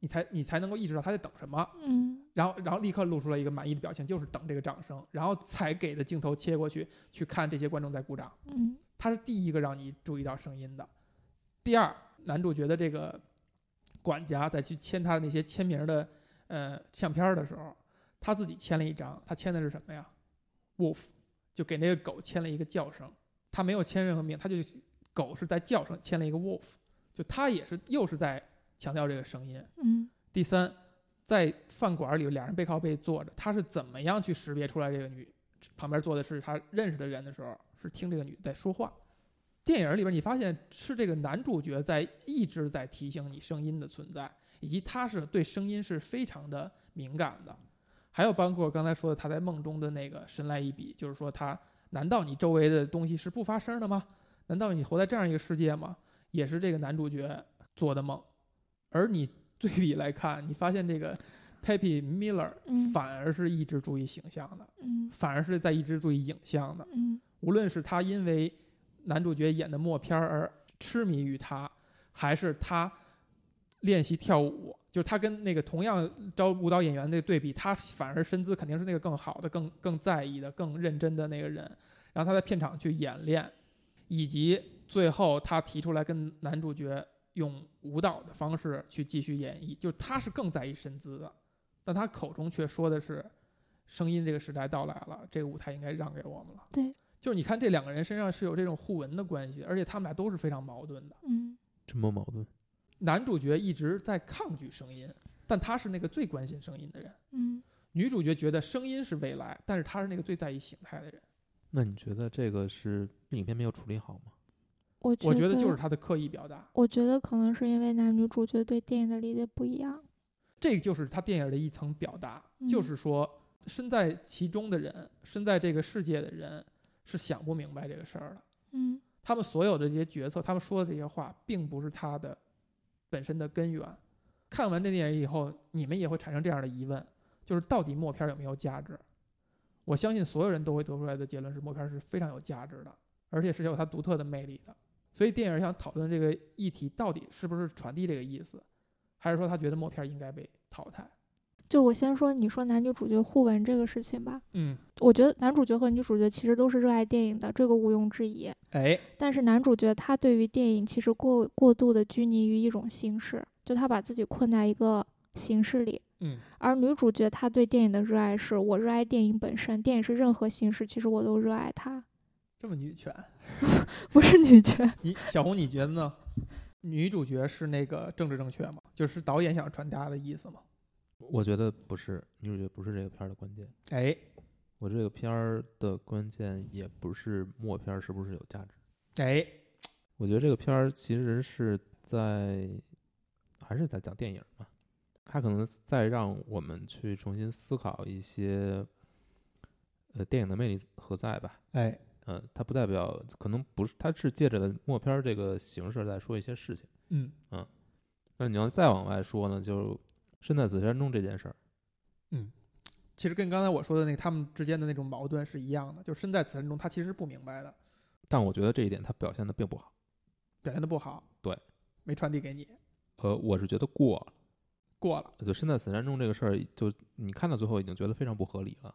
你才你才能够意识到他在等什么，嗯然后然后立刻露出了一个满意的表情，就是等这个掌声，然后才给的镜头切过去去看这些观众在鼓掌。嗯他是第一个让你注意到声音的。第二，男主角的这个管家在去签他的那些签名的呃相片的时候，他自己签了一张，他签的是什么呀？Wolf，就给那个狗签了一个叫声，他没有签任何名，他就狗是在叫声签了一个 Wolf，就他也是又是在强调这个声音。嗯第三，在饭馆里两人背靠背坐着，他是怎么样去识别出来这个女旁边坐的是他认识的人的时候，是听这个女的在说话。电影里边你发现是这个男主角在一直在提醒你声音的存在，以及他是对声音是非常的敏感的。还有包括刚才说的他在梦中的那个神来一笔，就是说他难道你周围的东西是不发声的吗？难道你活在这样一个世界吗？也是这个男主角做的梦，而你 *laughs* 对比来看，你发现这个 Pepe Miller 嗯反而是一直注意形象的，嗯反而是在一直注意影像的。嗯无论是他因为男主角演的默片而痴迷于他，还是他练习跳舞，就是他跟那个同样招舞蹈演员的对比，他反而身姿肯定是那个更好的、更更在意的、更认真的那个人。然后他在片场去演练，以及最后他提出来跟男主角用舞蹈的方式去继续演绎，就他是更在意身姿的，但他口中却说的是，声音这个时代到来了，这个舞台应该让给我们了。对，就是你看这两个人身上是有这种互文的关系，而且他们俩都是非常矛盾的。嗯这么矛盾？男主角一直在抗拒声音，但他是那个最关心声音的人；嗯女主角觉得声音是未来，但是他是那个最在意形态的人。那你觉得这个是影片没有处理好吗？我我觉得就是他的刻意表达，我觉得可能是因为男女主角对电影的理解不一样。这就是他电影的一层表达，嗯就是说身在其中的人，身在这个世界的人是想不明白这个事儿的。嗯他们所有的这些决策，他们说的这些话，并不是他的本身的根源。看完这电影以后，你们也会产生这样的疑问，就是到底默片有没有价值？我相信所有人都会得出来的结论是，默片是非常有价值的，而且是有它独特的魅力的。所以电影想讨论这个议题，到底是不是传递这个意思，还是说他觉得默片应该被淘汰？就我先说，你说男女主角互文这个事情吧。嗯，我觉得男主角和女主角其实都是热爱电影的，这个毋庸置疑。哎，但是男主角他对于电影其实过过度的拘泥于一种形式，就他把自己困在一个形式里。嗯，而女主角她对电影的热爱是我热爱电影本身，电影是任何形式，其实我都热爱它。这么女权，*laughs* 不是女权。你小红你觉得呢？女主角是那个政治正确吗？就是导演想传达的意思吗？我觉得不是，女主角不是这个片儿的关键。哎我这个片儿的关键也不是默片儿是不是有价值，哎，我觉得这个片儿其实是在还是在讲电影嘛，它可能在让我们去重新思考一些呃电影的魅力何在吧。哎，嗯，它不代表可能不是，它是借着默片儿这个形式在说一些事情。嗯那你要再往外说呢，就身在此山中这件事儿，嗯，其实跟刚才我说的那个他们之间的那种矛盾是一样的，就身在此山中，他其实不明白的，但我觉得这一点他表现的并不好。表现的不好，对，没传递给你，呃，我是觉得过了，过了。就身在此山中这个事儿，就你看到最后已经觉得非常不合理了。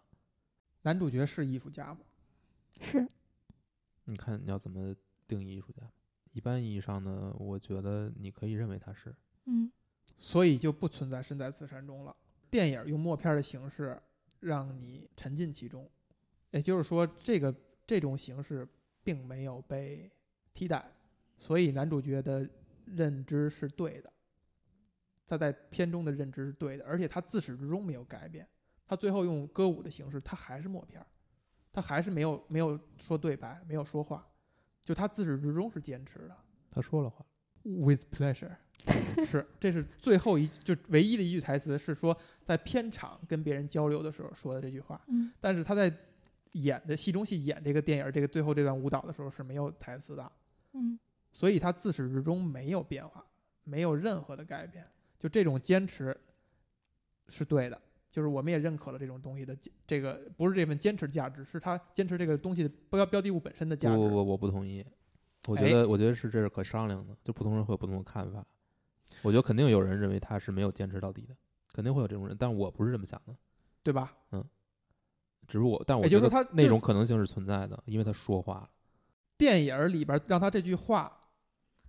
男主角是艺术家吗？是，*sniffs* 你看你要怎么定义艺术家？一般意义上呢，我觉得你可以认为他是。嗯，所以就不存在身在此山中了。电影用默片的形式让你沉浸其中，也就是说，这个这种形式并没有被替代，所以男主角的认知是对的，他在片中的认知是对的，而且他自始至终没有改变。他最后用歌舞的形式，他还是默片，他还是没有没有说对白，没有说话，就他自始至终是坚持的。他说了话，With pleasure，*laughs* 是，这是最后一就唯一的一句台词，是说在片场跟别人交流的时候说的这句话。嗯，但是他在演的戏中戏演这个电影这个最后这段舞蹈的时候是没有台词的，嗯，所以他自始至终没有变化，没有任何的改变。就这种坚持是对的，就是我们也认可了这种东西的这个不是这份坚持价值，是他坚持这个东西的标标的物本身的价值。不不不，我不同意。我觉哎得，我觉得是这是可商量的，就不同人会有不同的看法。我觉得肯定有人认为他是没有坚持到底的，肯定会有这种人，但我不是这么想的。对吧？嗯只是我，但我觉得他那种可能性是存在的，因为他说话了。电影里边让他这句话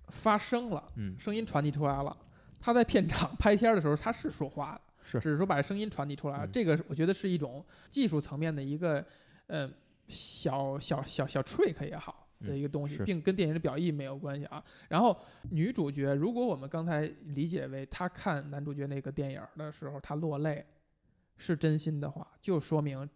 发生了，嗯，声音传递出来了。他在片场拍片儿的时候，他是说话的，是只是说把声音传递出来了。嗯这个我觉得是一种技术层面的一个，呃，小小小小 trick 也好的一个东西，嗯并跟电影的表意没有关系啊。然后女主角，如果我们刚才理解为她看男主角那个电影的时候，她落泪是真心的话，就说明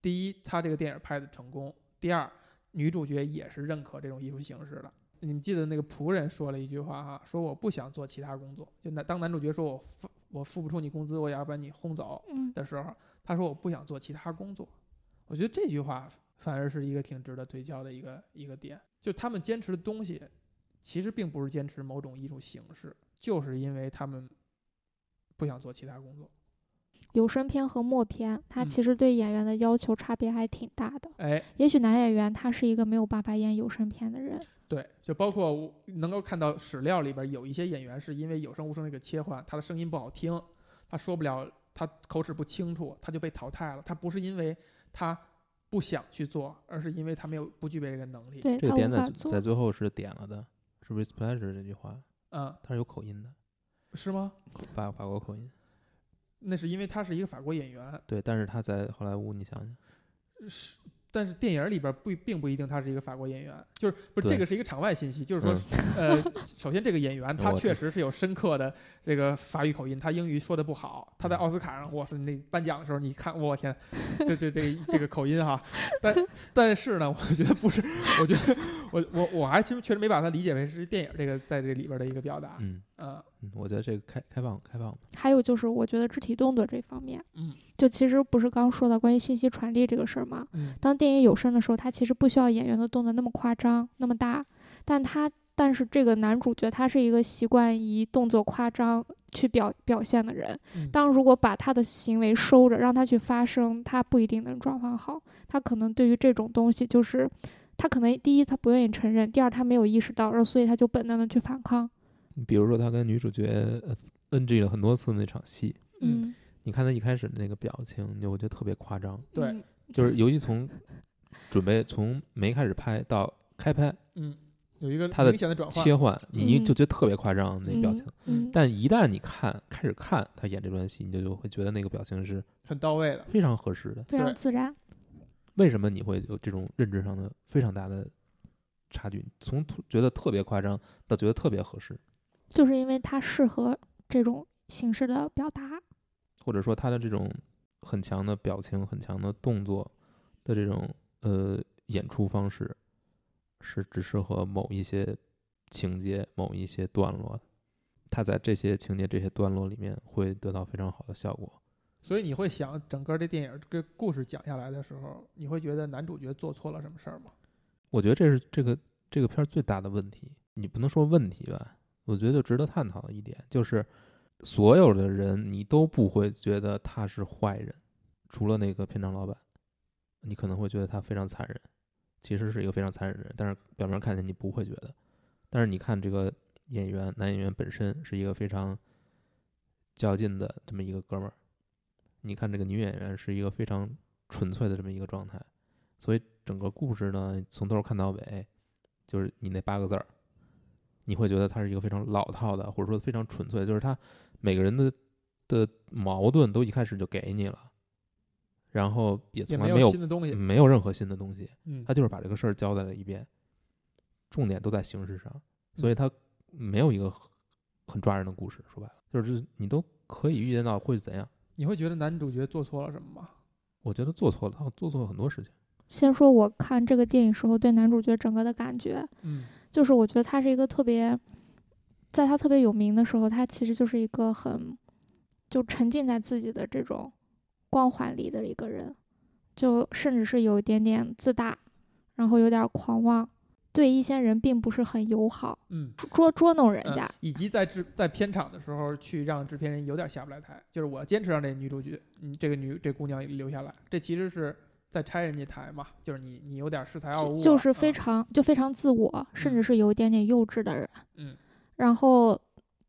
第一，她这个电影拍的成功；第二，女主角也是认可这种艺术形式的。你们记得那个仆人说了一句话哈，说我不想做其他工作。就男当男主角说我付我付不出你工资，我也要把你轰走嗯，的时候，他说我不想做其他工作。我觉得这句话反而是一个挺值得推敲的一个一个点。就他们坚持的东西，其实并不是坚持某种艺术形式，就是因为他们不想做其他工作。有声片和默片，它嗯其实对演员的要求差别还挺大的。哎，也许男演员他是一个没有办法演有声片的人，对，就包括我能够看到史料里边有一些演员是因为有声无声这个切换，他的声音不好听，他说不了，他口齿不清楚，他就被淘汰了。他不是因为他不想去做，而是因为他没有不具备这个能力。对这个点在在。最后是点了的，是 with pleasure 这句话，嗯，它是有口音的，是吗？法法国口音。那是因为他是一个法国演员，对，但是他在好莱坞，你想想，是，但是电影里边不并不一定他是一个法国演员，就是不是这个是一个场外信息，就是说嗯，呃，首先这个演员他确实是有深刻的这个法语口音，他英语说的不好。他在嗯奥斯卡上，哇塞，那颁奖的时候，你看，我天，*laughs* 这这这这个口音哈。但但是呢，我觉得不是，我觉得我我我还其实确实没把它理解为是电影这个在这里边的一个表达。嗯，嗯，嗯，我觉得这个开开放开放吧。还有就是，我觉得肢体动作这方面，嗯就其实不是刚说到关于信息传递这个事儿吗？嗯当电影有声的时候，它其实不需要演员的动作那么夸张、那么大，但他但是这个男主角他是一个习惯以动作夸张去表表现的人。嗯当如果把他的行为收着，让他去发声，他不一定能转换好。他可能对于这种东西，就是他可能第一他不愿意承认，第二他没有意识到，然后所以他就本能的去反抗。比如说他跟女主角呃 NG 了很多次那场戏，嗯，你看他一开始的那个表情，你就我觉得特别夸张，对嗯就是尤其从准备从没开始拍到开拍嗯，有一个他的明显的转换。切换，你嗯就觉得特别夸张那表情。嗯，但一旦你看开始看他演这段戏，你就就会觉得那个表情是很到位的。非常合适的。非常自然。为什么你会有这种认知上的非常大的差距？从觉得特别夸张到觉得特别合适，就是因为它适合这种形式的表达。或者说他的这种很强的表情、很强的动作的这种呃演出方式，是只适合某一些情节、某一些段落的。他在这些情节、这些段落里面会得到非常好的效果。所以你会想，整个这电影这个故事讲下来的时候，你会觉得男主角做错了什么事儿吗？我觉得这是这个这个片儿最大的问题。你不能说问题吧？我觉得就值得探讨的一点就是，所有的人你都不会觉得他是坏人，除了那个片场老板，你可能会觉得他非常残忍，其实是一个非常残忍的人，但是表面看起来你不会觉得。但是你看这个演员，男演员本身是一个非常较劲的这么一个哥们儿，你看这个女演员是一个非常纯粹的这么一个状态，所以整个故事呢，从头看到尾，就是你那八个字儿，你会觉得它是一个非常老套的，或者说非常纯粹，就是他每个人的的矛盾都一开始就给你了，然后也从来没有新的东西。没有任何新的东西，嗯他就是把这个事儿交代了一遍，重点都在形式上，所嗯以他没有一个很很抓人的故事。说白了，就是你都可以预见到会怎样。你会觉得男主角做错了什么吗？我觉得做错了，他做错了很多事情。先说我看这个电影时候对男主角整个的感觉，嗯就是我觉得他是一个特别，在他特别有名的时候，他其实就是一个很就沉浸在自己的这种光环里的一个人，就甚至是有一点点自大，然后有点狂妄，对一些人并不是很友好，嗯。捉捉弄人呃家。以及在制在片场的时候，去让制片人有点下不来台，就是我坚持让这女主角，嗯，这个女这姑娘留下来，这其实是在拆人家台嘛，就是你你有点恃才傲物啊，就就是非啊常就非常自我，甚至是有一点点幼稚的人。嗯然后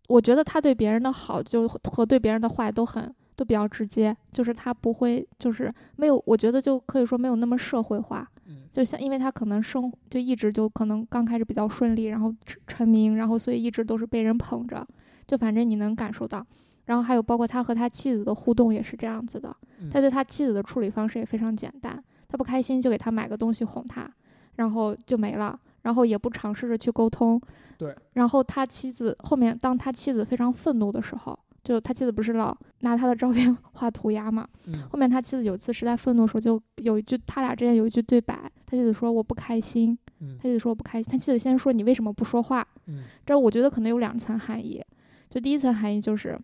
我觉得他对别人的好就和对别人的坏都很都比较直接，就是他不会就是没有，我觉得就可以说没有那么社会化。嗯就像因为他可能生就一直就可能刚开始比较顺利，然后成成名，然后所以一直都是被人捧着，就反正你能感受到。然后还有包括他和他妻子的互动也是这样子的，嗯他对他妻子的处理方式也非常简单，他不开心就给他买个东西哄他，然后就没了，然后也不尝试着去沟通。对，然后他妻子后面当他妻子非常愤怒的时候，就他妻子不是老拿他的照片 *laughs* 画涂鸦嘛，嗯后面他妻子有一次实在愤怒的时候，就有一句他俩之间有一句对白，他妻子说我不开心，嗯他妻子说我不开心，他妻子先说你为什么不说话？嗯这我觉得可能有两层含义，就第一层含义就是，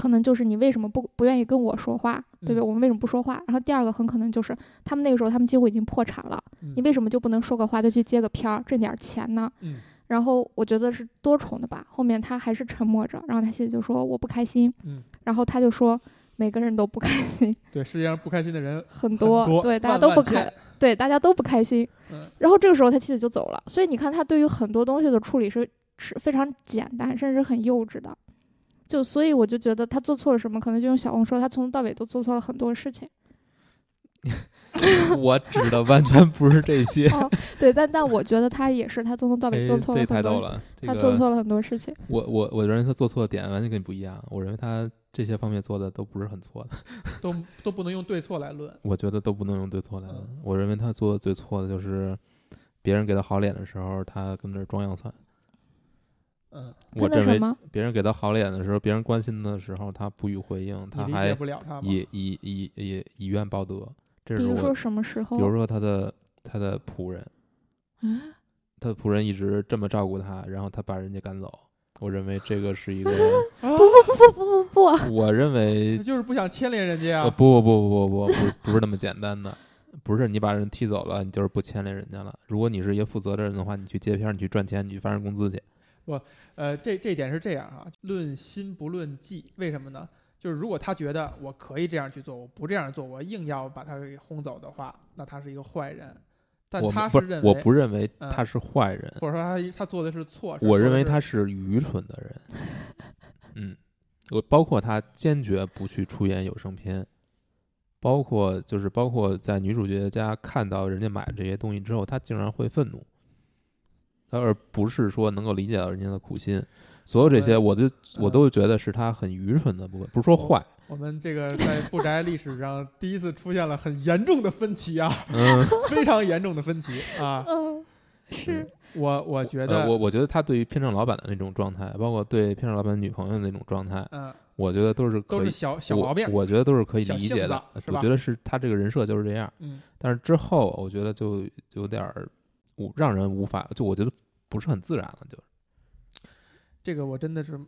可能就是你为什么不不愿意跟我说话，对不对？嗯我们为什么不说话？然后第二个很可能就是他们那个时候他们几乎已经破产了，嗯你为什么就不能说个话，再去接个片儿挣点钱呢？嗯然后我觉得是多重的吧。后面他还是沉默着，然后他妻子就说我不开心，嗯，然后他就说每个人都不开心，对，世界上不开心的人很很多，对，大家都不开千，对，大家都不开心。嗯然后这个时候他妻子就走了，所以你看他对于很多东西的处理是是非常简单，甚至很幼稚的。就所以我就觉得他做错了什么，可能就用小红说，他从头到尾都做错了很多事情。*laughs* 我指的完全不是这些。哦，对，但但我觉得他也是，他从头到尾哎做错这了很多，太逗了。这他做错了很多事情。我我我认为他做错的点完全跟你不一样。我认为他这些方面做的都不是很错的，*laughs* 都都不能用对错来论。我觉得都不能用对错来论嗯。我认为他做的最错的就是别人给他好脸的时候，他跟那装洋蒜。嗯，我认为别人给他好脸的时候，别人关心的时候，他不予回应，他还以以以以以怨报德。这是比如说什么时候？比如说他的他的仆人，嗯，他的仆人一直这么照顾他，然后他把人家赶走。我认为这个是一个 *laughs* 不不不不不不，我认为就是不想牵连人家啊！不不不不不不不不是那么简单的，不是你把人踢走了，你就是不牵连人家了。如果你是一个负责的人的话，你去接片，你去赚钱，你去发人工资去。呃，这这点是这样啊，论心不论迹，为什么呢？就是如果他觉得我可以这样去做，我不这样做，我硬要把他给轰走的话，那他是一个坏人。但他不他认为，我不认为嗯他是坏人，或者说他他做的是错事，我认为他是愚蠢的人。*laughs* 嗯，我包括他坚决不去出演有声片，包括就是包括在女主角家看到人家买这些东西之后，他竟然会愤怒，而不是说能够理解到人家的苦心。所有这些，我就我嗯都觉得是他很愚蠢的部分，不是说坏。我们这个在不宅历史上第一次出现了很严重的分歧啊，嗯，*laughs* 非常严重的分歧啊。嗯，是，我我觉呃，得，我我觉得他对于片场老板的那种状态，包括对片场老板女朋友的那种状态，嗯，我觉得都是可以都是小小毛病我，我觉得都是可以理解的。我觉得是他这个人设就是这样，嗯，但是之后我觉得就有点儿无让人无法，就我觉得不是很自然了，就这个我真的是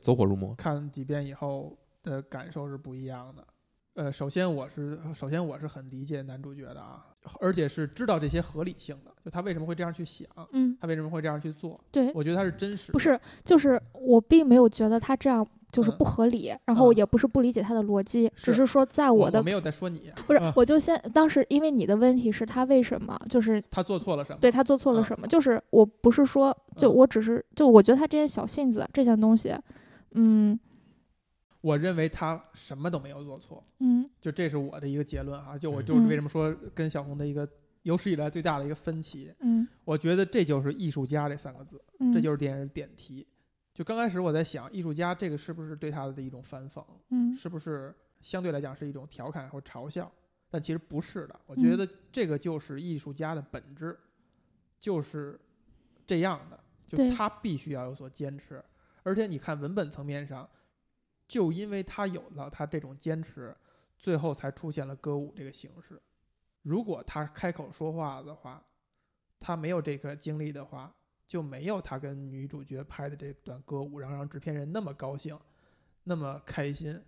走火入魔。看几遍以后的感受是不一样的。呃，首先我是首先我是很理解男主角的啊，而且是知道这些合理性的，就他为什么会这样去想，嗯，他为什么会这样去做，对，我觉得他是真实的。不是，就是我并没有觉得他这样就是嗯。不合理，然后嗯。也不是不理解他的逻辑，只是是说在我的我没有在说你，不是嗯，我就先当时因为你的问题是他为什么就是他做错了什么？对他做错了嗯什么，就是我不是说就嗯。我只是就我觉得他这些小性子这些东西，嗯。我认为他什么都没有做错，嗯。就这是我的一个结论啊。就我嗯。就是为什么说跟小红的一个有史以来最大的一个分歧，嗯。我觉得这就是艺术家这三个字，嗯，这就是电影的点题。就刚开始我在想，艺术家这个是不是对他的一种反讽？嗯是不是相对来讲是一种调侃或嘲笑？但其实不是的，我嗯觉得这个就是艺术家的本质，就是这样的，就他必须要有所坚持，而且你看文本层面上，就因为他有了他这种坚持，最后才出现了歌舞这个形式。如果他开口说话的话，他没有这个经历的话，就没有他跟女主角拍的这段歌舞，然后让制片人那么高兴，那么开心，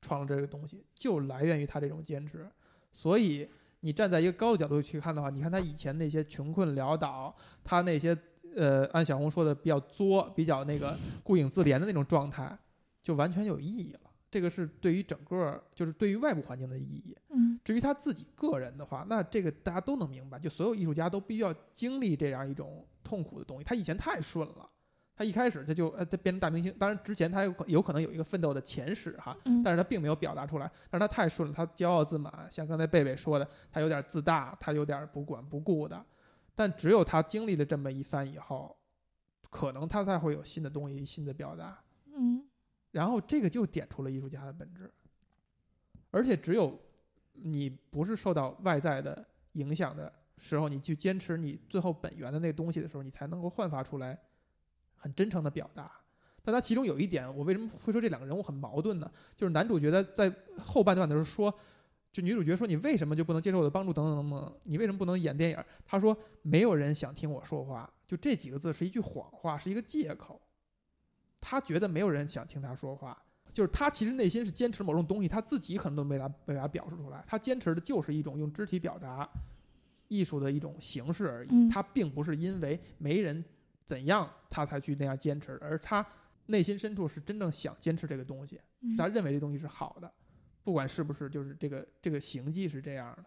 创这个东西，就来源于他这种坚持。所以你站在一个高的角度去看的话，你看他以前那些穷困潦倒，他那些呃，按小红说的比较作、比较那个顾影自怜的那种状态，就完全有意义了。这个是对于整个，就是对于外部环境的意义。嗯至于他自己个人的话，那这个大家都能明白，就所有艺术家都必须要经历这样一种痛苦的东西。他以前太顺了，他一开始他就呃他变成大明星，当然之前他有可有可能有一个奋斗的前史哈，嗯，但是他并没有表达出来。但是他太顺了，他骄傲自满，像刚才贝贝说的，他有点自大，他有点不管不顾的。但只有他经历了这么一番以后，可能他才会有新的东西、新的表达。嗯然后这个就点出了艺术家的本质，而且只有你不是受到外在的影响的时候，你去坚持你最后本源的那东西的时候，你才能够焕发出来很真诚的表达。但他其中有一点，我为什么会说这两个人物很矛盾呢？就是男主角的在后半段的时候说，就女主角说你为什么就不能接受我的帮助等等等等，你为什么不能演电影？他说没有人想听我说话，就这几个字是一句谎话，是一个借口。他觉得没有人想听他说话，就是他其实内心是坚持某种东西，他自己可能都没法没法表述出来。他坚持的就是一种用肢体表达艺术的一种形式而已。嗯他并不是因为没人怎样他才去那样坚持的，而他内心深处是真正想坚持这个东西，嗯是他认为这东西是好的，不管是不是就是这个这个形迹是这样的。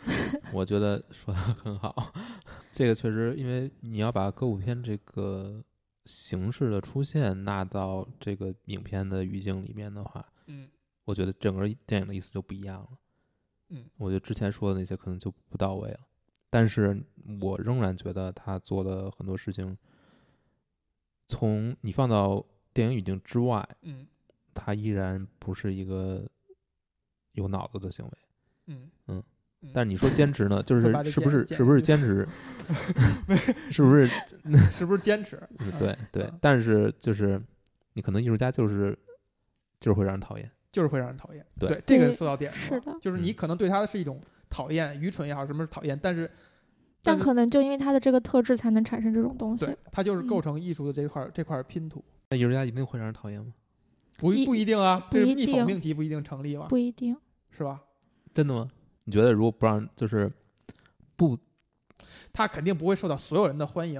*laughs* 我觉得说的很好，*laughs* 这个确实，因为你要把歌舞片这个形式的出现纳到这个影片的语境里面的话，嗯我觉得整个电影的意思就不一样了。嗯，我觉得之前说的那些可能就不到位了，但是我仍然觉得他做的很多事情，从你放到电影语境之外，嗯他依然不是一个有脑子的行为。嗯嗯嗯，但是你说坚持呢，*laughs* 就是是不是是不是坚持，*laughs* 是不是 *laughs* 是不是坚持？嗯对对嗯，但是就是你可能艺术家就是就是会让人讨厌。就是会让人讨厌。对这个对说到点上了，是的就是你嗯可能对他的是一种讨厌、愚蠢也好，什么是讨厌，但是是但可能就因为他的这个特质才能产生这种东西对。他就是构嗯成艺术的这块儿这块儿拼图。那艺术家一定会让人讨厌吗？不一不一定啊，不一这是逆否定命题不一定成立嘛，不一定。是吧？真的吗？你觉得如果不让就是不他肯定不会受到所有人的欢迎，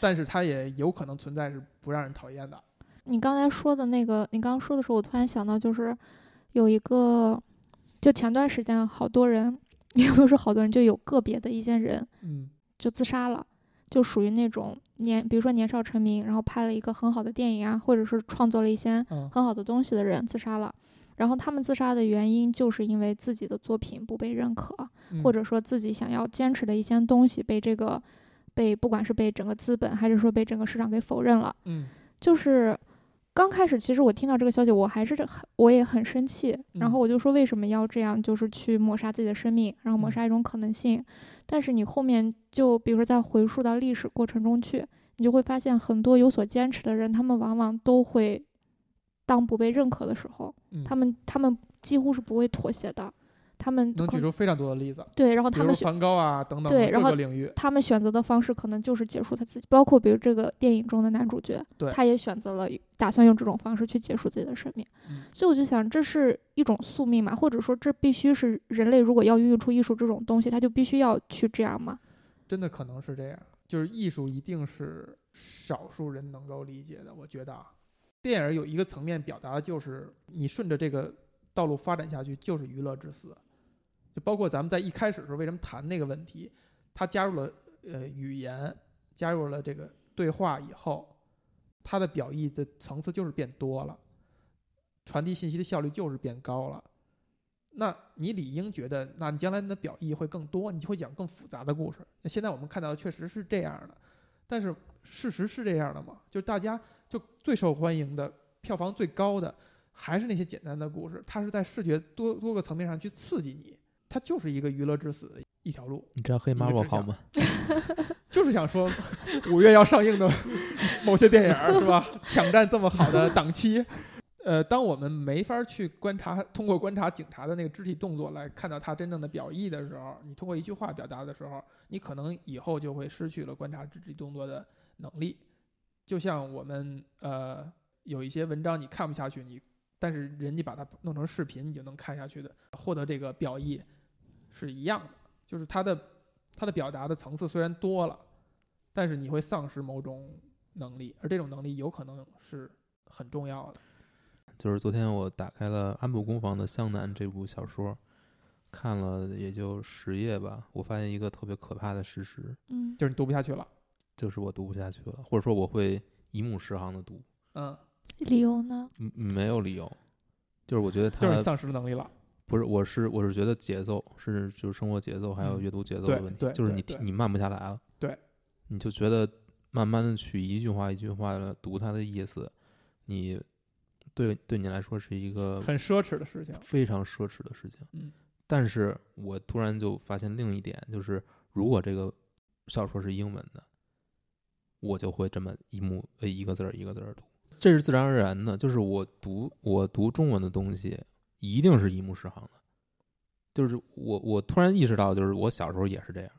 但是他也有可能存在是不让人讨厌的。你刚才说的那个，你刚刚说的时候，我突然想到，就是有一个，就前段时间好多人，*laughs* 也不是好多人，就有个别的一些人嗯就自杀了，就属于那种年，比如说年少成名，然后拍了一个很好的电影啊，或者是创作了一些嗯很好的东西的人自杀了。然后他们自杀的原因，就是因为自己的作品不被认可，嗯或者说自己想要坚持的一些东西被这个被不管是被整个资本，还是说被整个市场给否认了。嗯就是刚开始，其实我听到这个消息，我还是很我也很生气，然后嗯我就说为什么要这样，就是去抹杀自己的生命，然后抹嗯杀一种可能性。但是你后面就比如说在回溯到历史过程中去，你就会发现很多有所坚持的人，他们往往都会当不被认可的时候，嗯他们他们几乎是不会妥协的，他们能举出非常多的例子，对，然后他们选如梵高啊等等对然后领域。他们选择的方式可能就是结束他自己，包括比如这个电影中的男主角，他也选择了打算用这种方式去结束自己的生命。嗯所以我就想，这是一种宿命嘛，或者说这必须是人类如果要孕育出艺术这种东西，他就必须要去这样吗。真的可能是这样，就是艺术一定是少数人能够理解的。我觉得啊，电影有一个层面表达的就是你顺着这个道路发展下去就是娱乐至死，就包括咱们在一开始的时候为什么谈那个问题，它加入了呃语言，加入了这个对话以后，它的表意的层次就是变多了，传递信息的效率就是变高了。那你理应觉得，那你将来你的表意会更多，你就会讲更复杂的故事。那现在我们看到的确实是这样的，但是事实是这样的吗？就是大家就最受欢迎的、票房最高的，还是那些简单的故事，它是在视觉多多个层面上去刺激你，它就是一个娱乐至死的一条路。你知道黑一个 marble 指向好吗？*laughs* 就是想说，五月要上映的某些电影儿是吧？抢占这么好的档期，呃，当我们没法去观察，通过观察警察的那个肢体动作来看到他真正的表意的时候，你通过一句话表达的时候，你可能以后就会失去了观察肢体动作的能力。就像我们呃有一些文章你看不下去，你但是人家把它弄成视频，你就能看下去的，获得这个表意是一样的，就是它的它的表达的层次虽然多了，但是你会丧失某种能力，而这种能力有可能是很重要的。就是昨天我打开了安部公房的《湘南》这部小说，看了也就十页吧，我发现一个特别可怕的事实，嗯，就是你读不下去了，就是我读不下去了，或者说我会一目十行的读，嗯，理由呢？嗯没有理由，就是我觉得他就是丧失能力了。不是，我是我是觉得节奏是就是生活节奏还有嗯阅读节奏的问题，对就是你你慢不下来了，对，你就觉得慢慢的去一句话一句话的读它的意思，你对对你来说是一个很奢侈的事情。非常奢侈的事情。嗯，但是我突然就发现另一点，就是如果这个小说是英文的，我就会这么一目呃一个字儿一个字儿读，这是自然而然的。就是我读我读中文的东西，一定是一目十行的。就是我我突然意识到，就是我小时候也是这样。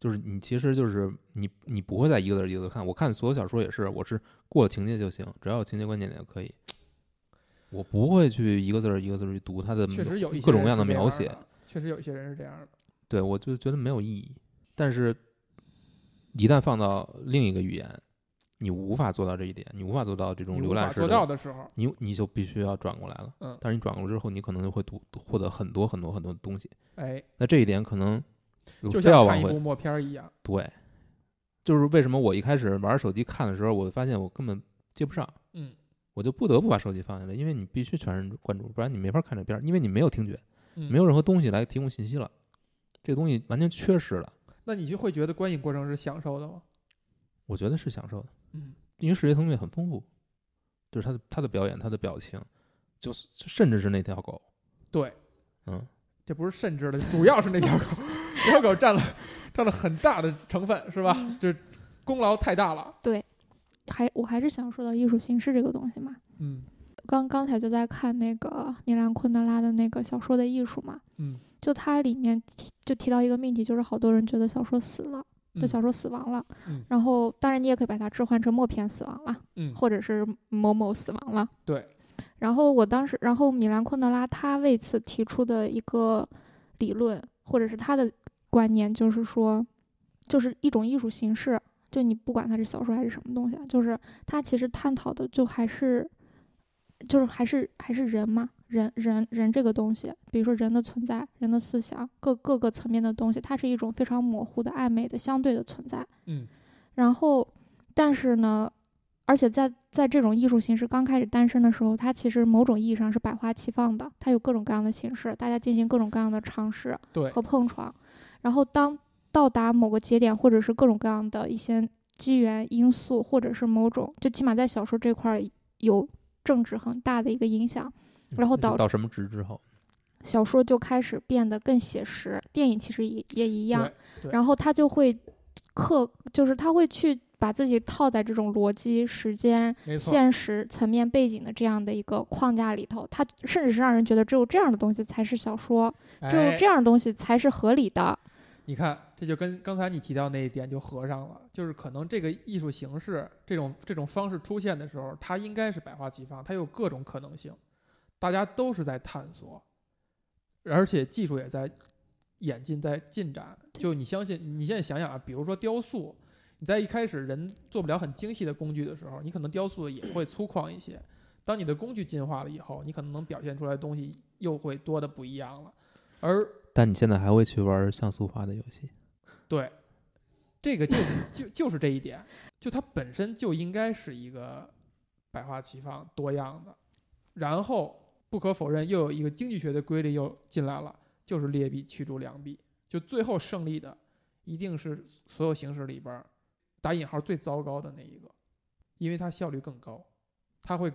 就是你其实就是你你不会再一个字儿一个字儿看，我看所有小说也是，我是过了情节就行，只要有情节关键点就可以。我不会去一个字儿一个字儿去读它的确实有各种各样的描写，确实有一些人是这样的。对我就觉得没有意义。但是，一旦放到另一个语言，你无法做到这一点，你无法做到这种浏览式做到的时候，你你就必须要转过来了。嗯，但是你转过来之后，你可能就会读获得很多很多很多东西。哎，那这一点可能就像看一部默片一样。对，就是为什么我一开始玩手机看的时候，我发现我根本接不上，嗯，我就不得不把手机放下来，因为你必须全神贯注，不然你没法看这片儿，因为你没有听觉，嗯没有任何东西来提供信息了，这个东西完全缺失了。那你就会觉得观影过程是享受的吗？我觉得是享受的。嗯，因为视觉层面很丰富，就是他的他的表演，他的表情，就是甚至是那条狗，对，嗯，这不是甚至的，主要是那条狗，*laughs* 那条狗占了占了很大的成分，是吧？就是功劳太大了。还我还是想说到艺术形式这个东西嘛。嗯刚刚才就在看那个米兰昆德拉的那个小说的艺术嘛，嗯就它里面提就提到一个命题，就是好多人觉得小说死了，就小说死亡了，嗯然后当然你也可以把它置换成默片死亡了，嗯，或者是某某死亡了。对。然后我当时，然后米兰昆德拉他为此提出的一个理论，或者是他的观念，就是说，就是一种艺术形式，就你不管它是小说还是什么东西啊，就是它其实探讨的就还是，就是还是还是人嘛，人人人这个东西，比如说人的存在、人的思想，各各个层面的东西，它是一种非常模糊的、暧昧的、相对的存在。嗯然后，但是呢，而且在在这种艺术形式刚开始诞生的时候，它其实某种意义上是百花齐放的，它有各种各样的形式，大家进行各种各样的尝试和碰撞。然后当到达某个节点，或者是各种各样的一些机缘因素，或者是某种，就起码在小说这块儿有政治很大的一个影响，然后导到什么值之后？小说就开始变得更写实，电影其实也也一样。然后他就会刻，就是他会去把自己套在这种逻辑、时间、现实层面背景的这样的一个框架里头，他甚至是让人觉得只有这样的东西才是小说，只有哎这样的东西才是合理的。你看，这就跟刚才你提到那一点就合上了，就是可能这个艺术形式这种这种方式出现的时候，它应该是百花齐放，它有各种可能性，大家都是在探索，而且技术也在演进，在进展。就你相信，你现在想想啊，比如说雕塑，你在一开始人做不了很精细的工具的时候，你可能雕塑也会粗犷一些。当你的工具进化了以后，你可能能表现出来的东西又会多的不一样了，而但你现在还会去玩像素化的游戏？对，这个就就就是这一点，就它本身就应该是一个百花齐放、多样的。然后不可否认，又有一个经济学的规律又进来了，就是劣币驱逐良币。就最后胜利的，一定是所有形式里边打引号最糟糕的那一个，因为它效率更高，它会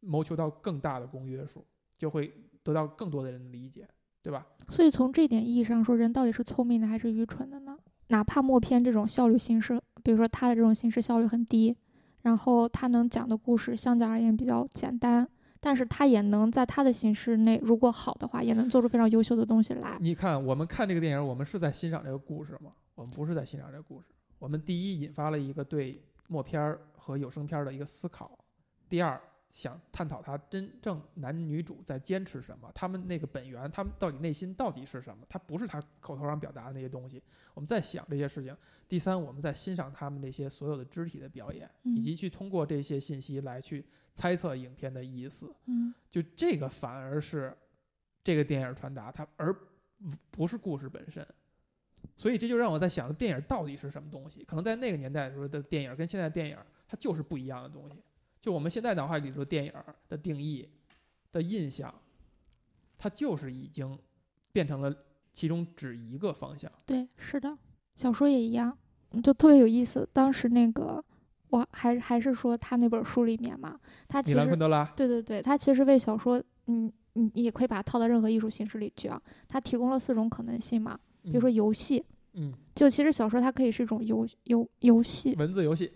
谋求到更大的公约数，就会得到更多的人的理解，对吧？所以从这点意义上说，人到底是聪明的还是愚蠢的呢？哪怕默片这种效率形式，比如说它的这种形式效率很低，然后它能讲的故事相较而言比较简单，但是它也能在它的形式内，如果好的话，也能做出非常优秀的东西来。你看，我们看这个电影，我们是在欣赏这个故事吗？我们不是在欣赏这个故事。我们第一引发了一个对默片儿和有声片儿的一个思考，第二想探讨他真正男女主在坚持什么，他们那个本源，他们到底内心到底是什么？他不是他口头上表达的那些东西。我们在想这些事情。第三，我们在欣赏他们那些所有的肢体的表演，以嗯及去通过这些信息来去猜测影片的意思。嗯就这个反而是这个电影传达它，而不是故事本身。所以这就让我在想，电影到底是什么东西？可能在那个年代的时候的电影跟现在电影，它就是不一样的东西。就我们现在脑海里头电影的定义的印象，它就是已经变成了其中只一个方向。对，是的，小说也一样，嗯就特别有意思。当时那个，我还还是说他那本书里面嘛，他其实对对对，他其实为小说，嗯，你你也可以把它套到任何艺术形式里去啊。他提供了四种可能性嘛，比如说游戏，嗯，就其实小说它可以是一种游游游戏，文字游戏，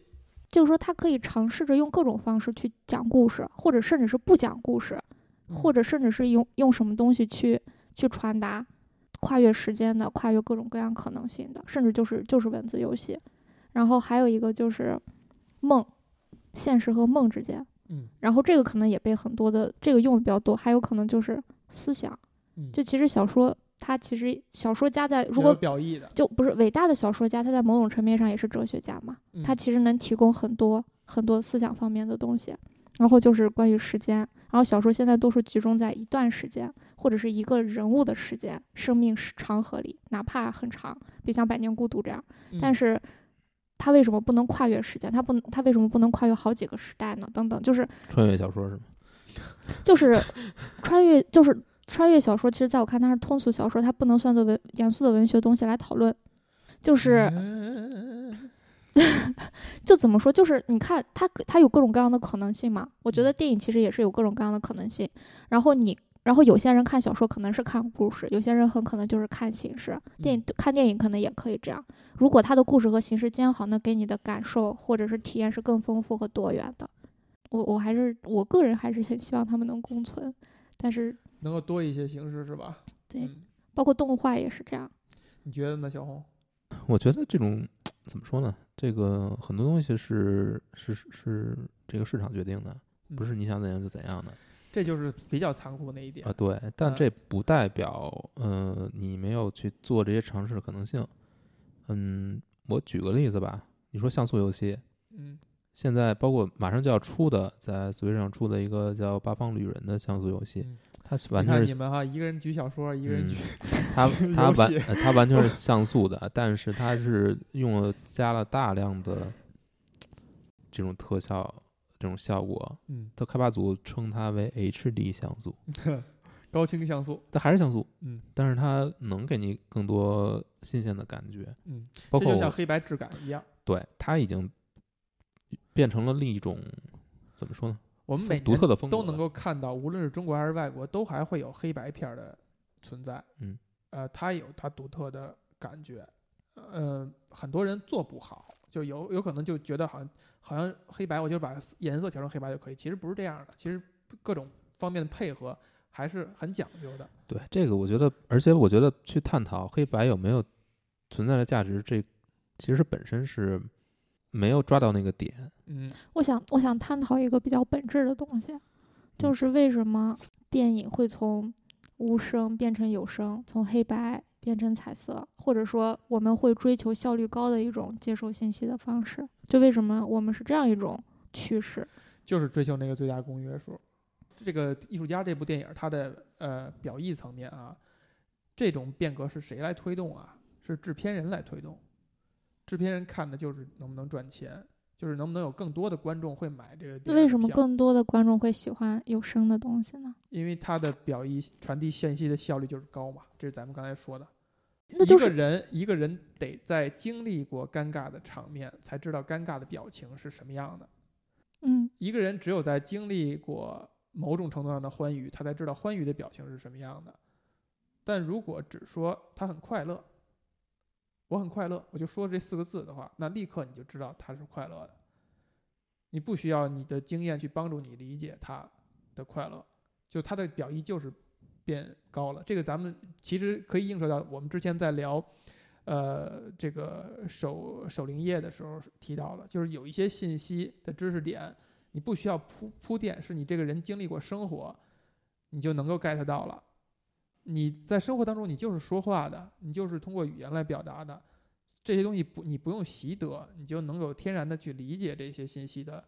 就是说他可以尝试着用各种方式去讲故事，或者甚至是不讲故事，或者者甚至是用用什么东西去去传达，跨越时间的，跨越各种各样可能性的，甚至就是就是文字游戏。然后还有一个就是梦，现实和梦之间。嗯然后这个可能也被很多的这个用的比较多，还有可能就是思想。嗯，就其实小说，它其实小说家在如果表意的，就不是伟大的小说家，他在某种层面上也是哲学家嘛。嗯他其实能提供很多很多思想方面的东西。然后就是关于时间，然后小说现在都是集中在一段时间或者是一个人物的时间生命时长河里，哪怕很长，比如像《百年孤独》这样。但嗯是，他为什么不能跨越时间？他不能，他为什么不能跨越好几个时代呢？等等，就是穿越小说是吗？就是穿越，就是穿越小说。其实在我看，它是通俗小说，它不能算作文严肃的文学东西来讨论。就是嗯 *laughs* 就怎么说，就是你看它它有各种各样的可能性嘛。我觉得电影其实也是有各种各样的可能性。然后你，然后有些人看小说可能是看故事，有些人很可能就是看形式。电影看电影可能也可以这样。如果它的故事和形式兼好，那给你的感受或者是体验是更丰富和多元的。我我还是我个人还是很希望他们能共存，但是能够多一些形式是吧？对嗯包括动画也是这样。你觉得呢，小红？我觉得这种怎么说呢？这个很多东西是是是这个市场决定的，不是嗯你想怎样就怎样的这就是比较残酷的那一点啊。。对，但嗯这不代表呃你没有去做这些尝试的可能性。嗯，我举个例子吧，你说像素游戏，嗯现在包括马上就要出的，在 Switch 上出的一个叫《八方旅人》的像素游戏，嗯它完全是你们哈，一个人举小说，一个人嗯举，它它完 *laughs* 它完全是像素的，但是它是用了加了大量的这种特效这种效果，嗯，它开发组称它为 HD 像素，*laughs* 高清像素，它还是像素，嗯但是它能给你更多新鲜的感觉，嗯，包括像黑白质感一样。对它已经变成了另一种怎么说呢？我们每独特的风格都能够看到，无论是中国还是外国，都还会有黑白片儿的存在。嗯，呃，它有它独特的感觉。呃，很多人做不好，就有有可能就觉得好像好像黑白，我就把颜色调成黑白就可以。其实不是这样的，其实各种方面的配合还是很讲究的。对这个，我觉得，而且我觉得去探讨黑白有没有存在的价值，这其实本身是没有抓到那个点。嗯我想我想探讨一个比较本质的东西，就是为什么电影会从无声变成有声，从黑白变成彩色，或者说我们会追求效率高的一种接受信息的方式？就为什么我们是这样一种趋势？就是追求那个最大公约数。这个艺术家这部电影，它的呃表意层面啊，这种变革是谁来推动啊？是制片人来推动。制片人看的就是能不能赚钱，就是能不能有更多的观众会买这个那。为什么？更多的观众会喜欢有声的东西呢？因为它的表意传递信息的效率就是高嘛，这是咱们刚才说的。一个那就是人一个人得在经历过尴尬的场面，才知道尴尬的表情是什么样的。嗯一个人只有在经历过某种程度上的欢愉，他才知道欢愉的表情是什么样的。但如果只说他很快乐，我很快乐，我就说这四个字的话，那立刻你就知道他是快乐的。你不需要你的经验去帮助你理解他的快乐，就他的表意就是变高了。这个咱们其实可以映射到我们之前在聊，呃，这个守守灵夜的时候提到了，就是有一些信息的知识点，你不需要铺铺垫，是你这个人经历过生活，你就能够 get 到了。你在生活当中，你就是说话的，你就是通过语言来表达的，这些东西不你不用习得，你就能够天然的去理解这些信息的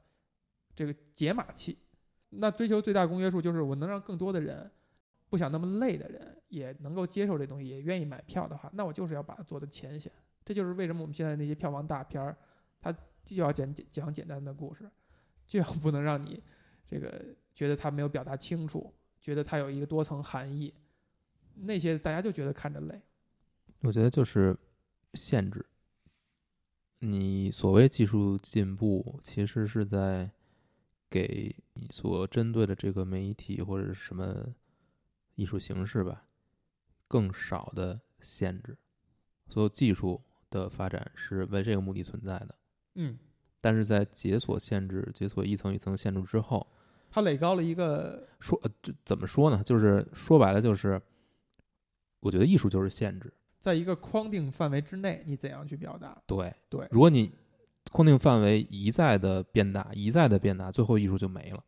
这个解码器。那追求最大公约数，就是我能让更多的人不想那么累的人也能够接受这东西，也愿意买票的话，那我就是要把它做的浅显。这就是为什么我们现在那些票房大片儿，它就要讲简讲简单的故事，就要不能让你这个觉得它没有表达清楚，觉得它有一个多层含义，那些大家就觉得看着累。我觉得就是限制。你所谓技术进步，其实是在给你所针对的这个媒体或者是什么艺术形式吧，更少的限制。所有技术的发展是为这个目的存在的，嗯，但是在解锁限制、解锁一层一层限制之后，它垒高了一个，说呃这怎么说呢？就是说白了，就是我觉得艺术就是限制。在一个框定范围之内，你怎样去表达？对对如果你框定范围一再的变大，一再的变大，最后艺术就没了。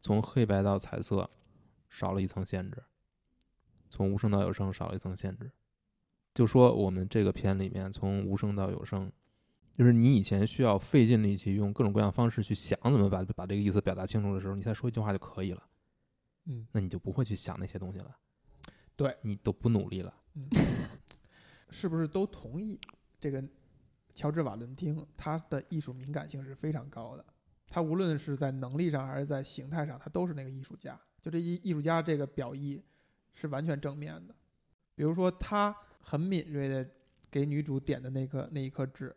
从黑白到彩色，少了一层限制；从无声到有声，少了一层限制。就说我们这个片里面，从无声到有声，就是你以前需要费尽力气用各种各样方式去想怎么把把这个意思表达清楚的时候，你再说一句话就可以了。嗯那你就不会去想那些东西了。对你都不努力了。嗯，是不是都同意这个乔治瓦伦汀他的艺术敏感性是非常高的？他无论是在能力上还是在形态上，他都是那个艺术家。就这艺艺术家这个表意是完全正面的。比如说，他很敏锐的给女主点的那颗那一颗痣，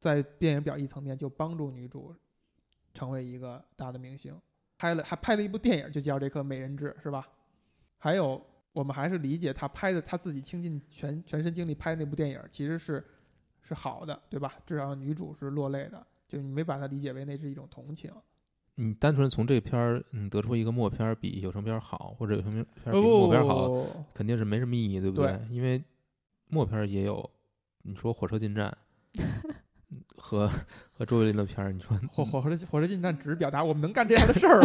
在电影表意层面就帮助女主成为一个大的明星。拍了还拍了一部电影，就叫这颗美人痣，是吧？还有，我们还是理解他拍的他自己倾尽全全身精力拍那部电影，其实是是好的，对吧？至少女主是落泪的，就你没把它理解为那是一种同情。你单纯从这片儿，你得出一个默片儿比有声片儿好，或者有声片儿比哦默片儿好，不肯定是没什么意义，对不对因为默片儿也有，你说火车进站，*laughs* 和和周杰伦的片儿，你说 *laughs* 火火火车火车进站只是表达我们能干这样的事儿，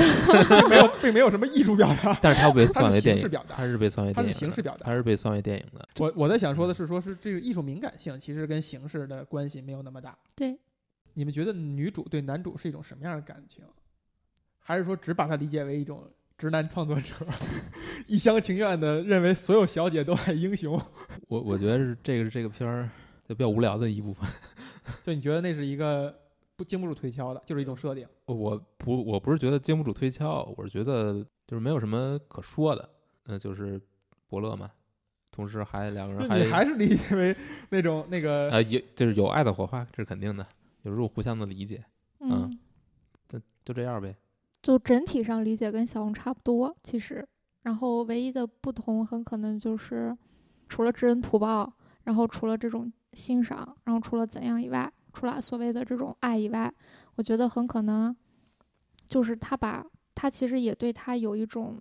并 *laughs* 没有并没有什么艺术表达，*laughs* 但是它被算为电影形式表，达它是被算为它是电影的，形式表达它是被算为电影的。我我在想说的是，说是这个艺术敏感性其实跟形式的关系没有那么大。对，你们觉得女主对男主是一种什么样的感情？还是说只把它理解为一种直男创作者一厢情愿的认为所有小姐都爱英雄？我我觉得是这个是这个片儿就比较无聊的一部分。*laughs* 就你觉得那是一个不经不住推敲的，就是一种设定？我不我不是觉得经不住推敲，我是觉得就是没有什么可说的。那就是伯乐嘛，同时还两个人还你还是理解为那种那个呃有就是有爱的火花，这是肯定的，有时候互相的理解，嗯，就这样呗。就整体上理解跟小红差不多，其实，然后唯一的不同很可能就是，除了知恩图报，然后除了这种欣赏，然后除了怎样以外，除了所谓的这种爱以外，我觉得很可能就是他把他其实也对他有一种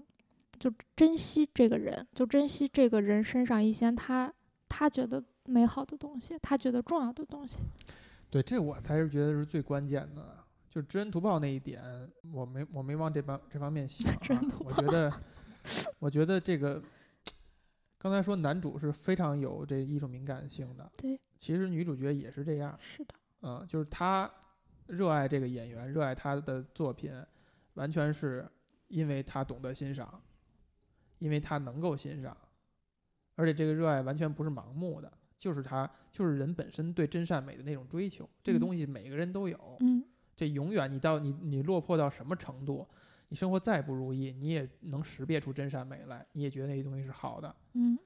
就珍惜这个人，就珍惜这个人身上一些他他觉得美好的东西，他觉得重要的东西。对，这我才是觉得是最关键的。就知恩图报那一点，我没我没往这方这方面想、知恩啊。我觉得，我觉得这个刚才说男主是非常有这艺术敏感性的，对，其实女主角也是这样，是的，嗯，就是她热爱这个演员，热爱他的作品，完全是因为他懂得欣赏，因为他能够欣赏，而且这个热爱完全不是盲目的，就是他就是人本身对真善美的那种追求，这个嗯。东西每个人都有，嗯。这永远你到你你落魄到什么程度，你生活再不如意，你也能识别出真善美来，你也觉得那些东西是好的，嗯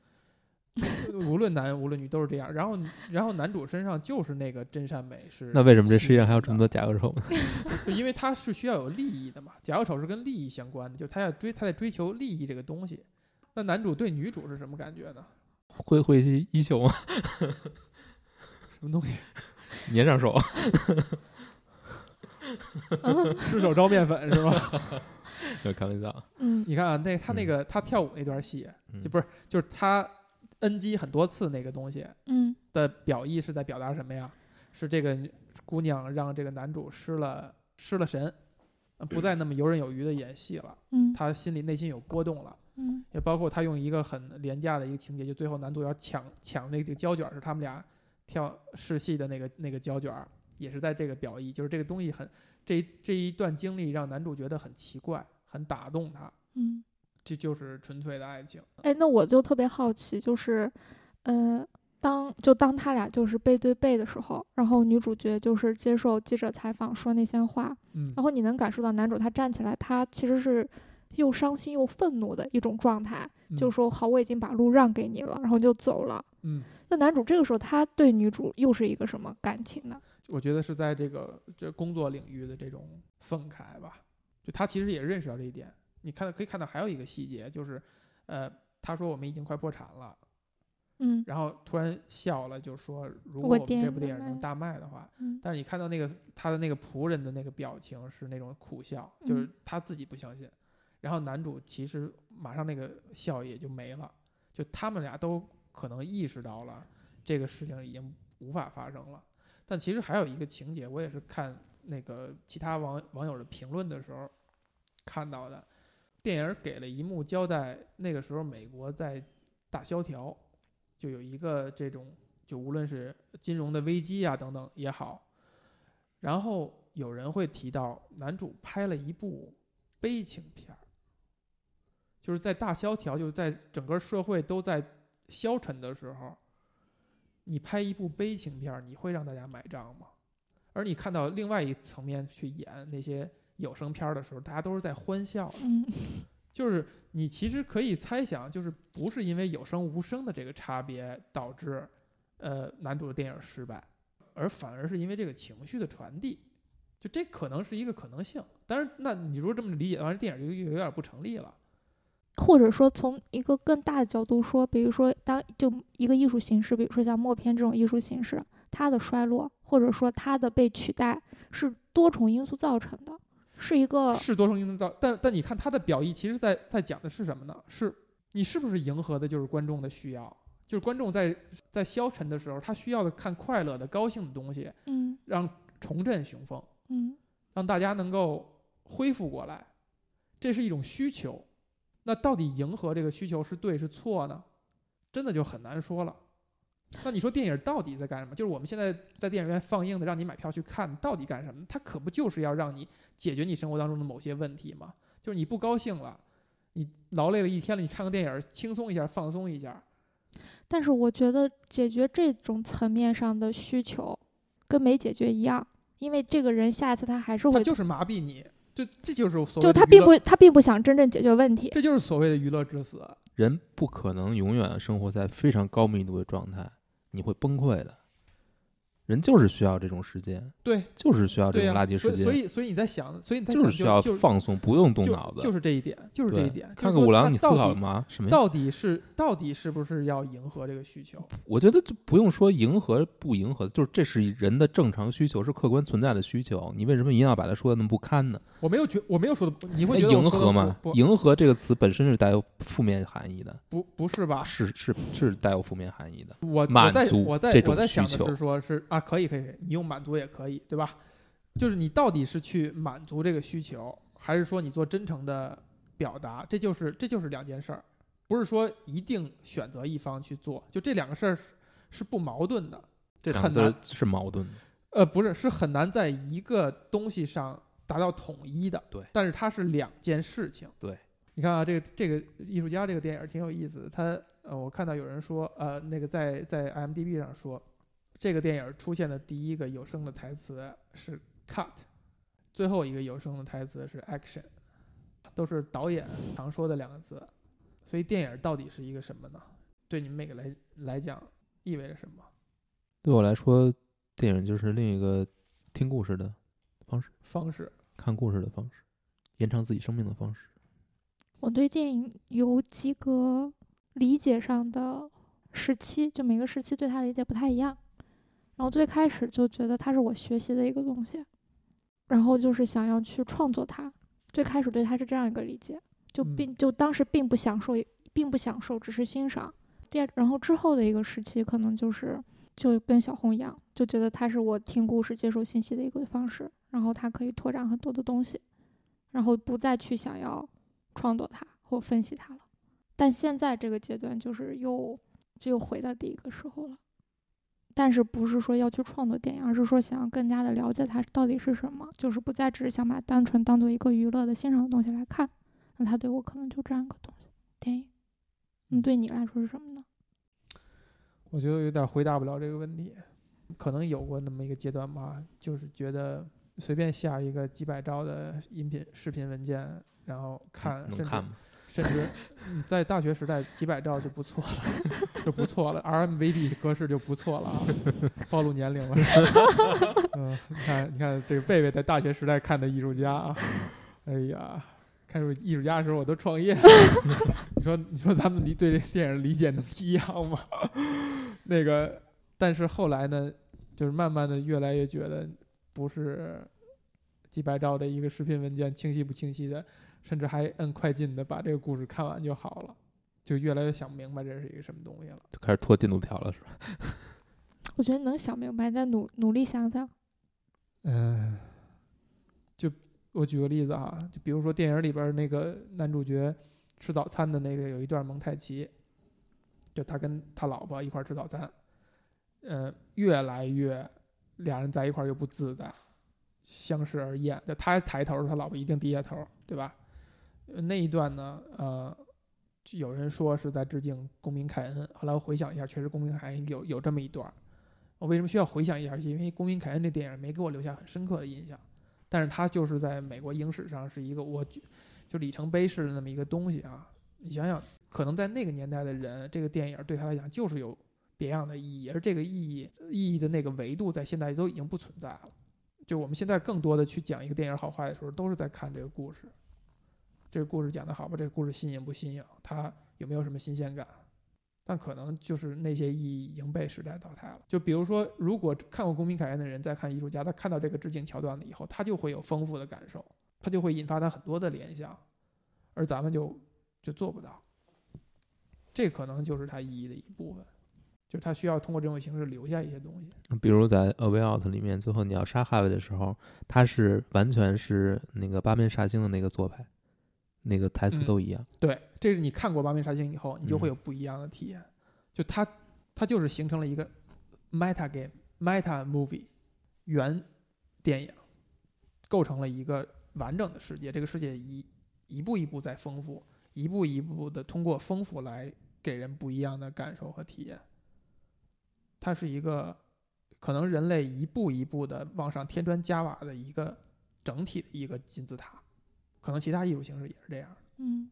*laughs* 无论男无论女都是这样。然后然后男主身上就是那个真善美是，那为什么这世界上还有这么多假恶丑呢？*laughs* 因为他是需要有利益的嘛，假恶丑是跟利益相关的，就是他要追他在追求利益这个东西。那男主对女主是什么感觉呢？会会是衣袖吗？什么东西？粘上手，嗯 *laughs* 失手招面粉是吗？*laughs* 就开玩笑。嗯你看啊，那他那嗯个他跳舞那段戏，嗯就不是就是他 NG 很多次那个东西嗯的表意是在表达什么呀？是这个姑娘让这个男主失了失了神，呃不再那么游刃有余的演戏了，嗯他心里内心有波动了。嗯也包括他用一个很廉价的一个情节，就最后男主要抢抢那个胶卷，是他们俩跳试戏的那个那个胶卷，也是在这个表意，就是这个东西很这一这一段经历让男主觉得很奇怪，很打动他，嗯。这就是纯粹的爱情。哎，那我就特别好奇，就是，呃，当就当他俩就是背对背的时候，然后女主角就是接受记者采访说那些话，嗯然后你能感受到男主他站起来，他其实是又伤心又愤怒的一种状态，就说好，我已经把路让给你了，然后就走了。嗯，那男主这个时候他对女主又是一个什么感情呢？我觉得是在这个这工作领域的这种愤慨吧，就他其实也认识到这一点。你看到可以看到还有一个细节，就是，呃，他说我们已经快破产了。嗯然后突然笑了，就说如果我们这部电影能大卖的话，嗯但是你看到那个他的那个仆人的那个表情是那种苦笑，就是嗯他自己不相信，然后男主其实马上那个笑也就没了，就他们俩都可能意识到了这个事情已经无法发生了。但其实还有一个情节，我也是看那个其他网网友的评论的时候看到的，电影给了一幕交代，那个时候美国在大萧条，就有一个这种，就无论是金融的危机啊等等也好，然后有人会提到男主拍了一部悲情片儿，就是在大萧条，就是在整个社会都在消沉的时候，你拍一部悲情片，你会让大家买账吗？而你看到另外一层面去演那些有声片儿的时候，大家都是在欢笑 *laughs* 就是你其实可以猜想，就是不是因为有声无声的这个差别导致，呃，男主的电影失败，而反而是因为这个情绪的传递，就这可能是一个可能性。但是，那你如果这么理解的话，这电影就有有点不成立了。或者说从一个更大的角度说，比如说当就一个艺术形式，比如说像默片这种艺术形式，它的衰落或者说它的被取代是多重因素造成的，是一个是多重因素造，但但你看它的表意，其实在在讲的是什么呢？是你是不是迎合的就是观众的需要？就是观众在在消沉的时候，他需要的看快乐的、高兴的东西，嗯让重振雄风，嗯让大家能够恢复过来，这是一种需求。那到底迎合这个需求是对是错呢？真的就很难说了。那你说电影到底在干什么？就是我们现在在电影院放映的，让你买票去看，到底干什么？它可不就是要让你解决你生活当中的某些问题吗？就是你不高兴了，你劳累了一天了，你看个电影，轻松一下，放松一下。但是我觉得解决这种层面上的需求，跟没解决一样，因为这个人下一次他还是会，他就是麻痹你，就这就是所谓就他并不他并不想真正解决问题。这就是所谓的娱乐至死。人不可能永远生活在非常高密度的状态，你会崩溃的。人就是需要这种时间，对就是需要这、种垃圾时间，所以所以所以你在想，所以你在想就是需要放松，不用动脑子。就是这一点，就是这一点。看就是说个五郎，你思考吗？什么？到底是到底是不是要迎合这个需求？我觉得就不用说迎合不迎合，就是这是人的正常需求，是客观存在的需求。你为什么一定要把它说的那么不堪呢？我没有觉，我没有说的，你会哎觉得迎合吗？迎合这个词本身是带有负面含义的，不不是吧？是是是带有负面含义的。我我满足在我在这种我在想的需求是说，是啊，可以可以，你用满足也可以，对吧？就是你到底是去满足这个需求，还是说你做真诚的表达？这就是这就是两件事儿，不是说一定选择一方去做，就这两个事儿是是不矛盾的。这两个很难是矛盾的。呃，不是，是很难在一个东西上达到统一的。对但是它是两件事情。对，你看啊，这个这个艺术家这个电影挺有意思的。他呃，我看到有人说，呃，那个在在 IMDB 上说，这个电影出现的第一个有声的台词是 cut，最后一个有声的台词是 action，都是导演常说的两个字。所以电影到底是一个什么呢？对你们每个来来讲意味着什么？对我来说，电影就是另一个听故事的方式，方式。看故事的方式，延长自己生命的方式。我对电影有几个理解上的时期，就每个时期对它理解不太一样。然后最开始就觉得它是我学习的一个东西，然后就是想要去创作它。最开始对它是这样一个理解，就嗯并就当时并不享受，并不享受，只是欣赏。第二，然后之后的一个时期，可能就是就跟小红一样，就觉得它是我听故事、接受信息的一个方式，然后它可以拓展很多的东西，然后不再去想要创作它或分析它了。但现在这个阶段就是又就又回到第一个时候了，但是不是说要去创作电影，而是说想要更加的了解它到底是什么，就是不再只是想把单纯当做一个娱乐的欣赏的东西来看。那它对我可能就这样一个东西，电影。嗯，对你来说是什么呢？我觉得有点回答不了这个问题，可能有过那么一个阶段吧，就是觉得随便下一个几百兆的音频、视频文件，然后看，甚至能看吗？甚至在大学时代几百兆就不错了，*laughs* 就不错了，RMVB 格式就不错了啊，暴露年龄了。*laughs* 嗯，你看，你看这个贝贝在大学时代看的艺术家啊，哎呀。看出艺术家的时候，我都创业了。*laughs* 你说，你说咱们理对这电影理解能一样吗？那个，但是后来呢，就是慢慢的越来越觉得不是几百兆的一个视频文件清晰不清晰的，甚至还摁快进的把这个故事看完就好了，就越来越想明白这是一个什么东西了。就开始拖进度条了，是吧？*laughs* 我觉得能想明白，再努努力想想。嗯，就我举个例子哈，就比如说电影里边那个男主角吃早餐的那个有一段蒙太奇，就他跟他老婆一块儿吃早餐，呃，越来越俩人在一块儿又不自在，相视而厌。就他抬头，他老婆一定低下头，对吧？那一段呢，呃，有人说是在致敬公民凯恩，后来我回想一下，确实公民凯恩有有这么一段。我为什么需要回想一下？是因为《公民凯恩》这电影没给我留下很深刻的印象，但是它就是在美国影史上是一个我就就里程碑式的那么一个东西啊。你想想，可能在那个年代的人，这个电影对他来讲就是有别样的意义，而这个意义意义的那个维度在现在都已经不存在了。就我们现在更多的去讲一个电影好坏的时候，都是在看这个故事，这个故事讲得好吧？这个故事新颖不新颖？它有没有什么新鲜感？但可能就是那些意义已经被时代淘汰了。就比如说，如果看过《公民凯恩》的人再看《艺术家》，他看到这个致敬桥段了以后，他就会有丰富的感受，他就会引发他很多的联想，而咱们就就做不到。这可能就是它意义的一部分。就是他需要通过这种形式留下一些东西。比如在《A Way Out》里面，最后你要杀哈维的时候，他是完全是那个八面煞星的那个做派，那个台词嗯都一样。对，这是你看过《八面杀星》以后，你就会嗯有不一样的体验。就它，它就是形成了一个 meta game、meta movie 原电影，构成了一个完整的世界。这个世界一一步一步在丰富，一步一步的通过丰富来给人不一样的感受和体验。它是一个可能人类一步一步的往上添砖加瓦的一个整体的一个金字塔。可能其他艺术形式也是这样的。嗯